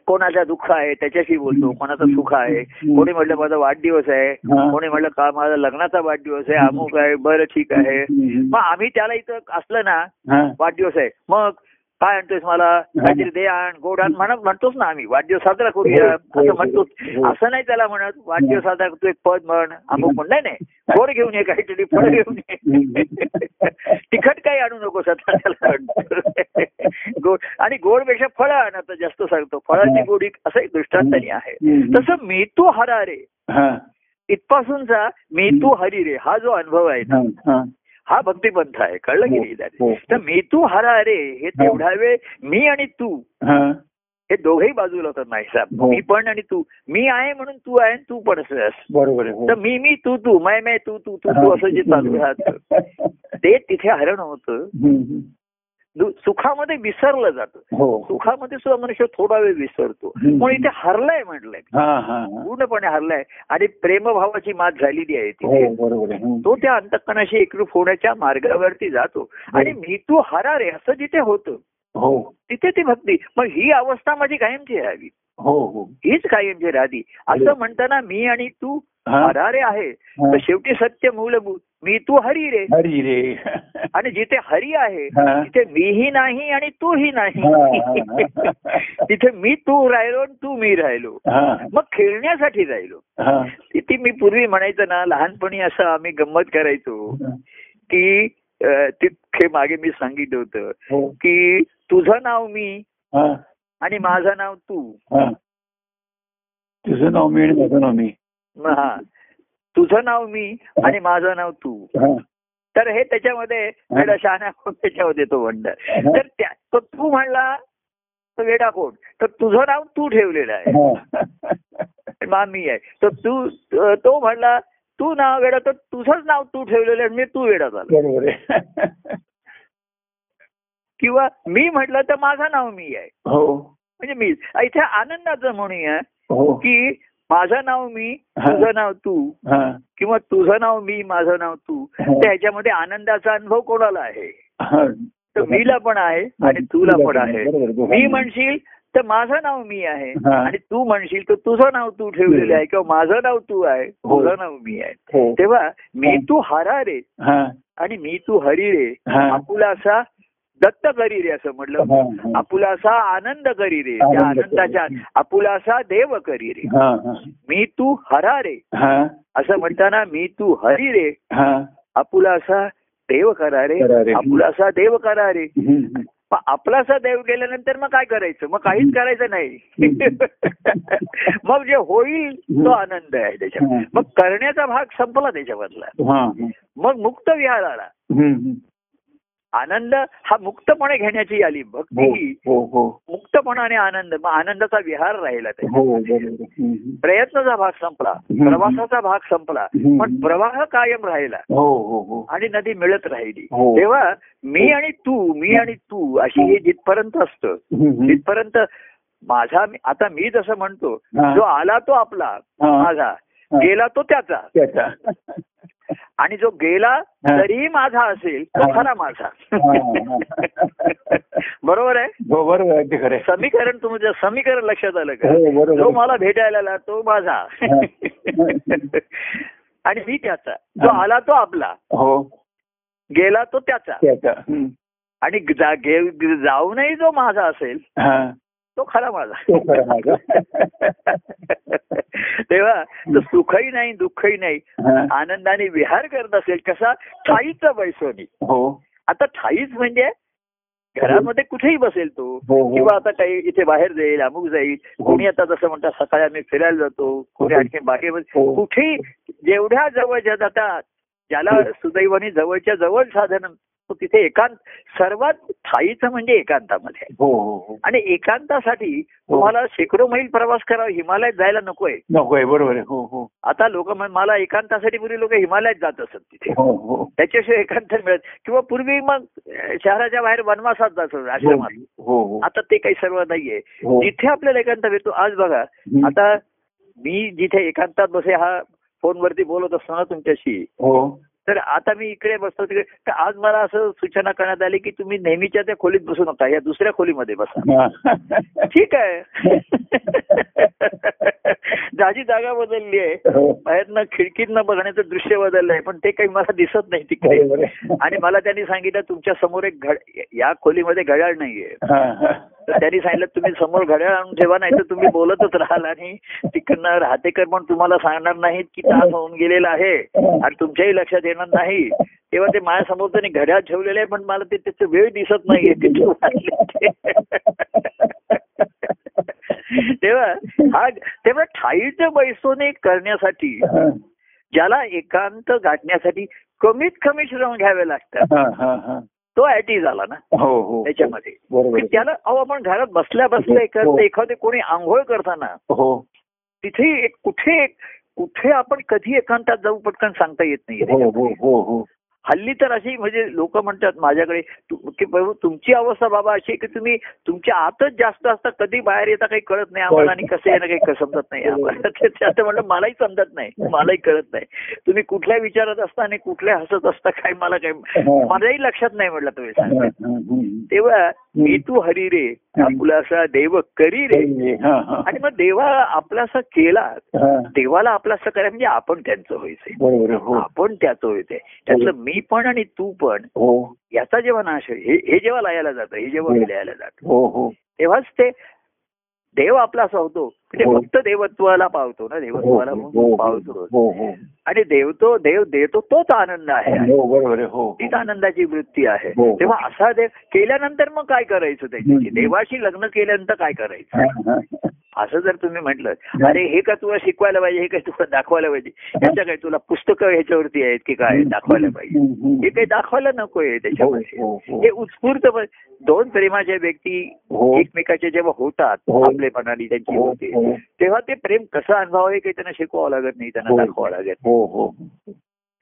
कोणाचा दुःख आहे त्याच्याशी बोलतो कोणाचं सुख आहे. कोणी म्हटलं माझा वाढदिवस आहे हा. कोणी म्हटलं का माझा लग्नाचा वाढदिवस आहे अमुक आहे बरं ठीक आहे. मग आम्ही त्याला इथं असलं ना हा. वाढदिवस आहे मग काय आणतोस मला काहीतरी दे आण गोड आण म्हणत म्हणतोच ना आम्ही. वाढदिवस साजरा करूया हो, असं हो, म्हणतोच. हो. असं नाही त्याला म्हणत वाढदिवस साजरा करतो एक पद म्हण अमुक म्हण. नाही नाही. गोड घेऊन ये काहीतरी फळ घेऊन ये. तिखट काही आणू नकोस आता त्याला. गोड. आणि गोडपेक्षा फळं आण आता जास्त सांगतो. फळाची गोडी असं एक दृष्टांतनी आहे. तसं मी तू हरा रे. हा. इथपासूनचा मी तू हरी रे. हा जो अनुभव आहे ना. हा. हा. हा भक्तिपंथ आहे कळलं की नाही हो? हो. तर मी तू हरा रे हे तेवढ्या वेळ मी आणि तू हा. हे दोघेही बाजूला होतात नाही साहेब हो. मी पण आणि तू मी आहे म्हणून तू आहे तू पण बरोबर हो. तर मी मी तू तू मै मै तू तू तू तू असं जे चालू राहतं ते तिथे हरण होतं सुखामध्ये विसरलं जातं. हो सुखामध्ये सुद्धा मनुष्य थोडा वेळ विसरतो. म्हणून इथे हरलाय म्हटलंय. हा हा हा. पूर्णपणे हरलाय. आणि प्रेमभावाची मात झालेली आहे हो तिथे हम्म. तो त्या अंतकणाशी एकरूप होण्याच्या मार्गावरती जातो. आणि मी तू हरा रे असं जिथे होतं. हो. तिथे ती भक्ती. मग ही अवस्था माझी कायमची राहावी. हो हो. हीच कायमची राहती असं म्हणताना मी आणि तू हा. हरारे आहे. हा. तर शेवटी सत्य मूलभूत. मी तू हरी रे हरी रे आणि जिथे हरी आहे. तिथे मीही नाही आणि तूही हा, नाही. तिथे मी तू राहिलो आणि तू मी राहिलो. मग खेळण्यासाठी राहिलो. तिथे मी पूर्वी म्हणायचं ना लहानपणी असं आम्ही गंमत करायचो की तिथे मागे मी सांगितलं होतं हो. की तुझं नाव मी. आणि माझं नाव तू. तुझं नाव मी आणि माझं नाव म हा तुझं नाव मी आणि माझं नाव तू. तर हे त्याच्यामध्ये वेडा शहाणा कोण त्याच्यामध्ये तो म्हणणार तर त्या तो तू म्हणला तो वेडा कोण? तर तुझं नाव तू ठेवलेलं आहे. हा. मा मी आहे. तर तू तो म्हणला तू नाव वेडा तर तुझंच नाव तू ठेवलेलं आहे मी तू वेडा झाला. किंवा मी म्हटलं तर माझं नाव मी आहे. हो. म्हणजे मी इथे आनंदाचं म्हणूया हो. की माझं नाव मी. तुझं नाव तू. किंवा तुझं नाव मी माझं नाव तू. तर ह्याच्यामध्ये आनंदाचा अनुभव कोणाला आहे. तर मीला पण आहे आणि तुला पण आहे. मी म्हणशील तर माझं नाव मी आहे. आणि तू म्हणशील तर तुझं नाव तू ठेवलेलं आहे किंवा माझं नाव तू आहे हो. तुझं नाव मी आहे हो. तेव्हा मी. तू हरा रे. आणि मी तू हरी रे. आपुला असा दत्त करी रे असं म्हटलं. आपुला असा आनंद करी रे त्या. आनंदाच्या आपुला असा देव करी रे. मी तू हरा रे. असं म्हणताना मी तू हरी रे. आपुला असा देव करा रे करा रे. आपुला असा देव करा रे. मग आपलासा देव गेल्यानंतर मग काय करायचं मग काहीच करायचं नाही मग जे होईल तो आनंद आहे त्याच्यात. मग करण्याचा भाग संपला त्याच्यामधला. मग मुक्त विहार आला. आनंद हा मुक्तपणे घेण्याची आली. भक्ती ही हो हो मुक्तपणाने आनंद मग आनंदाचा विहार राहिला ते बरोबर. हम्म. प्रयत्नाचा भाग संपला. प्रवासाचा भाग संपला. पण प्रवाह कायम राहिला. आणि नदी मिळत राहिली. तेव्हा मी आणि तू मी आणि तू अशी हे. जिथपर्यंत असतं हम्म. तिथपर्यंत माझा आता मी जसं म्हणतो. जो आला तो आपला. माझा. गेला तो त्याचा. आणि जो गेला. तरीही माझा असेल तो. खरा माझा. बरोबर आहे हो बरोबर आहे. समीकरण तुमचं समीकरण लक्षात आलं का हो जो मला भेटायला आला तो माझा आणि मी त्याचा जो. आला तो आपला हो गेला तो त्याचा. आणि जा- गे- जाऊनही जो माझा असेल तो खरा माझा. तेव्हा तो सुखही नाही दुःखही नाही. हा. आनंदाने विहार करत असेल कसा? ठाईचा बैसोनी हो. आता ठाईच म्हणजे घरामध्ये कुठेही बसेल तो. हो हो. किंवा आता काही इथे बाहेर जाईल अमुक जाईल. कोणी आता जसं म्हणतात सकाळी आम्ही फिरायला जातो. कोणी हो. आणखी बागेमध्ये हो. कुठेही जेवढ्या जवळच्या जातात ज्याला सुदैवाने जवळच्या जवळ साधन तो तिथे एकांत सर्वात ठाईचं म्हणजे एकांतामध्ये. हो हो हो. आणि एकांतासाठी तुम्हाला शेकडो मैल प्रवास करावा हिमालयात जायला नकोय. नको आहे बरोबर आहे. हो हो. आता लोक मला एकांतासाठी पूर्वी लोक हिमालयात जात असत तिथे. हो हो. त्याच्याशिवाय एकांत मिळत किंवा पूर्वी मग शहराच्या बाहेर वनवासात जात असत आश्रमात. आता ते काही सर्व नाहीये. जिथे आपल्याला एकांत भेटतो आज बघा. आता मी जिथे एकांतात बसे हा फोनवरती बोलत असतो ना तुमच्याशी. हो. तर आता मी इकडे बसतो तिकडे. तर आज मला असं सूचना करण्यात आली की तुम्ही नेहमीच्या त्या खोलीत बसू नका या दुसऱ्या खोलीमध्ये बसा. ठीक आहे. जागी जागा बदलली आहे. हो. बाहेरनं खिडकीतनं बघण्याचं दृश्य बदललं आहे पण ते काही मला दिसत नाही तिकडे. आणि मला त्यांनी सांगितलं तुमच्यासमोर एक घड या खोलीमध्ये घड्याळ नाहीये. तर त्यांनी सांगितलं तुम्ही समोर घड्याळ आणून ठेवा नाही तर तुम्ही बोलतच राहाल आणि तिकडनं राहतेकर पण तुम्हाला सांगणार नाहीत की तास होऊन गेलेला आहे. आणि तुमच्याही लक्षात येणार नाही तेव्हा ते माझ्यासमोर त्यांनी घड्याळ ठेवलेले आहे पण मला ते त्याचं वेळ दिसत नाहीये. तेव्हा हा तेव्हा ठाईचं बैसोने करण्यासाठी. ज्याला एकांत गाठण्यासाठी कमीत कमी श्रम घ्यावे लागतात. तो ऍटी झाला ना हो हो त्याच्यामध्ये. त्याला अहो आपण घरात बसल्या बसल्या हो. एखादं एखादे कोणी आंघोळ करताना हो तिथे एक- कुठे कुठे आपण कधी एकांतात जाऊ पटकन सांगता येत नाही हो हो हो हल्ली तर अशी म्हणजे लोक म्हणतात माझ्याकडे की तुमची अवस्था बाबा अशी की तुम्ही तुमच्या आतच जास्त असता कधी बाहेर येता काही कळत नाही आम्हाला आणि कसं येणं काही समजत नाही आम्हाला. म्हणलं मलाही समजत नाही मलाही कळत नाही. तुम्ही कुठल्या विचारात असता आणि कुठल्या हसत असता काय मला काय मलाही लक्षात नाही म्हटलं तुम्ही सांगा हम्म. तेव्हा मी तू हरी रे आपलासा देव करी रे हा, हा. आणि मग देवा आपलासा केला हा. देवाला आपलासा करा म्हणजे आपण त्यांचं व्हायचंय. हो आपण त्याचं व्हायचंय त्यातलं मी पण आणि तू पण हो याचा जेव्हा नाश हे हे जेव्हा लयाला जातं हे जेव्हा हो. विलयाला जातं हो हो तेव्हाच ते देव आपलासा होतो म्हणजे हो. फक्त देवत्वाला पावतो ना हो देवत्वाला हो पावतो हो हो आणि देवतो देव देतो तोच आनंद आहे हो हो तीच आनंदाची वृत्ती आहे हो. तेव्हा असा देव केल्यानंतर मग काय करायचं त्याच्याशी. देवाशी लग्न केल्यानंतर काय करायचं हा, हा. असं जर तुम्ही म्हटलं अरे हे का तुला शिकवायला पाहिजे हे काय तुला दाखवायला पाहिजे ह्याच्या काय तुला पुस्तकं ह्याच्यावरती आहेत की काय दाखवायला पाहिजे. हे काही दाखवायला नकोय हो, त्याच्यामध्ये हो, हो. हे उत्स्फूर्त प- दोन प्रेमाच्या व्यक्ती हो. एकमेकाचे जेव्हा होतात हो. आपले मनाली त्यांची हो, होते हो. तेव्हा ते प्रेम कसं अनुभव आहे काही त्यांना शिकवावं लागत नाही त्यांना हो. दाखवावं लागत हो हो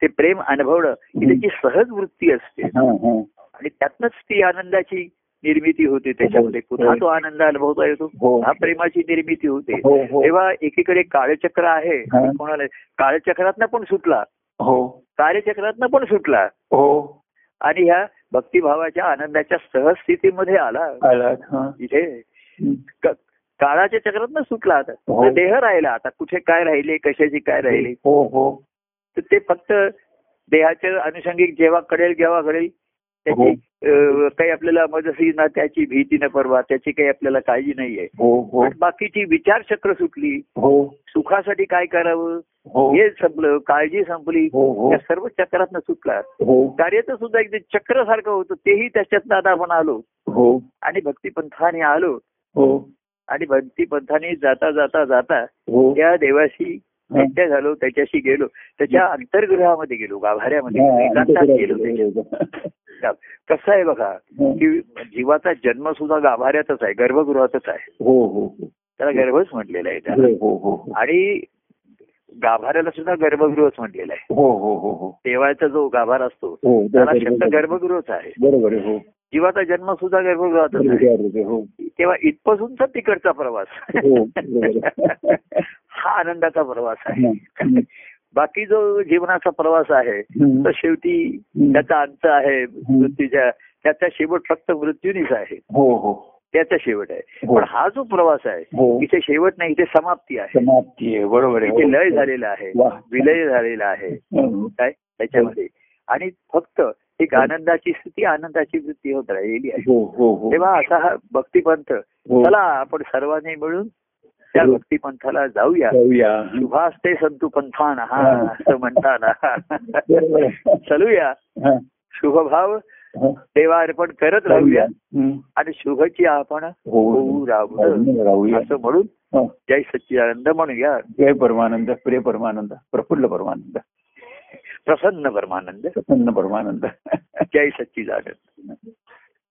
ते प्रेम अनुभवणं ही त्याची सहज वृत्ती असते हा, हा. आणि त्यातनच ती आनंदाची निर्मिती होते त्याच्यामध्ये. पुन्हा तो आनंद अनुभवता येतो. हो. पुन्हा प्रेमाची निर्मिती होते. हो हो. तेव्हा एकीकडे काळचक्र आहे हा. कोणाला काळचक्रातनं पण सुटला. हो. कार्यचक्रातनं पण सुटला. हो. आणि ह्या भक्तिभावाच्या आनंदाच्या सहस्थितीमध्ये आला. हा. इथे. काळाच्या चक्रातनं सुटला आता. हो. देह राहिला. आता कुठे काय राहिले कशाची काय राहिली? हो हो. तर ते फक्त देहाच्या अनुषंगिक जेव्हा कळेल जेव्हा घडेल त्याची हो. काही आपल्याला मजसी ना त्याची भीती न परवा त्याची काही आपल्याला काळजी नाहीये हो हो. पण बाकीची विचारचक्र सुटली हो. सुखासाठी काय करावं हो. हे संपलं काळजी संपली हो हो. या सर्व चक्रातनं सुटला. हो. कार्याचं सुद्धा एक चक्र सारखं होतं तेही त्याच्यातनं आता आपण आलो. हो. आणि भक्तिपंथाने आलो. हो. आणि भक्तिपंथाने जाता जाता जाता हो. त्या देवाशी एकट्या झालो त्याच्याशी गेलो त्याच्या अंतर्गृहामध्ये गेलो गाभाऱ्यामध्ये हा, गेलो हो. कसं आहे बघा की जीवाचा जन्म सुद्धा गाभाऱ्यातच आहे गर्भगृहातच आहे. हो हो त्याला गर्भच म्हटलेला आहे त्याला. हो हो. आणि गाभाऱ्याला सुद्धा गर्भगृहच म्हटलेलं आहे. हो हो हो हो. देवाचा जो गाभार असतो हो त्याला शब्द गर्भगृहच आहे. बरोबर हो. जीवाचा जन्म सुद्धा आहे, हो. तेव्हा इथपासूनचा तिकडचा प्रवास. हो. हा आनंदाचा प्रवास आहे. बाकी जो जीवनाचा प्रवास आहे. तर शेवटी त्याचा अंत आहे मृत्यूच्या त्याचा शेवट फक्त मृत्यूनीच आहे. हो हो. त्याचा शेवट आहे हो. पण हा जो प्रवास आहे हो इथे शेवट नाही इथे समाप्ती आहे समाप्ती आहे बरोबर आहे इथे हो. लय झालेला आहे. विलय झालेला आहे. काय त्याच्यामध्ये आणि फक्त एक आनंदाची स्थिती आनंदाची वृत्ती होत राहिलेली आहे तेव्हा असा हा भक्तिपंथ. चला आपण सर्वांनी मिळून त्या. भक्तिपंथाला जाऊया जाऊया शुभास्ते संतू पंथान हा. असं म्हणताना. चलूया. शुभभाव हो. देवा अर्पण करत राहूया. हं. आणि शुभची आपण हो होऊ राहू राहूया. असं म्हणून हो. जय सच्चिदानंद म्हणूया. जय परमानंद प्रिय परमानंद प्रफुल्ल परमानंद. प्रसन्न परमानंद. प्रसन्न परमानंद. जय सच्चिदानंद.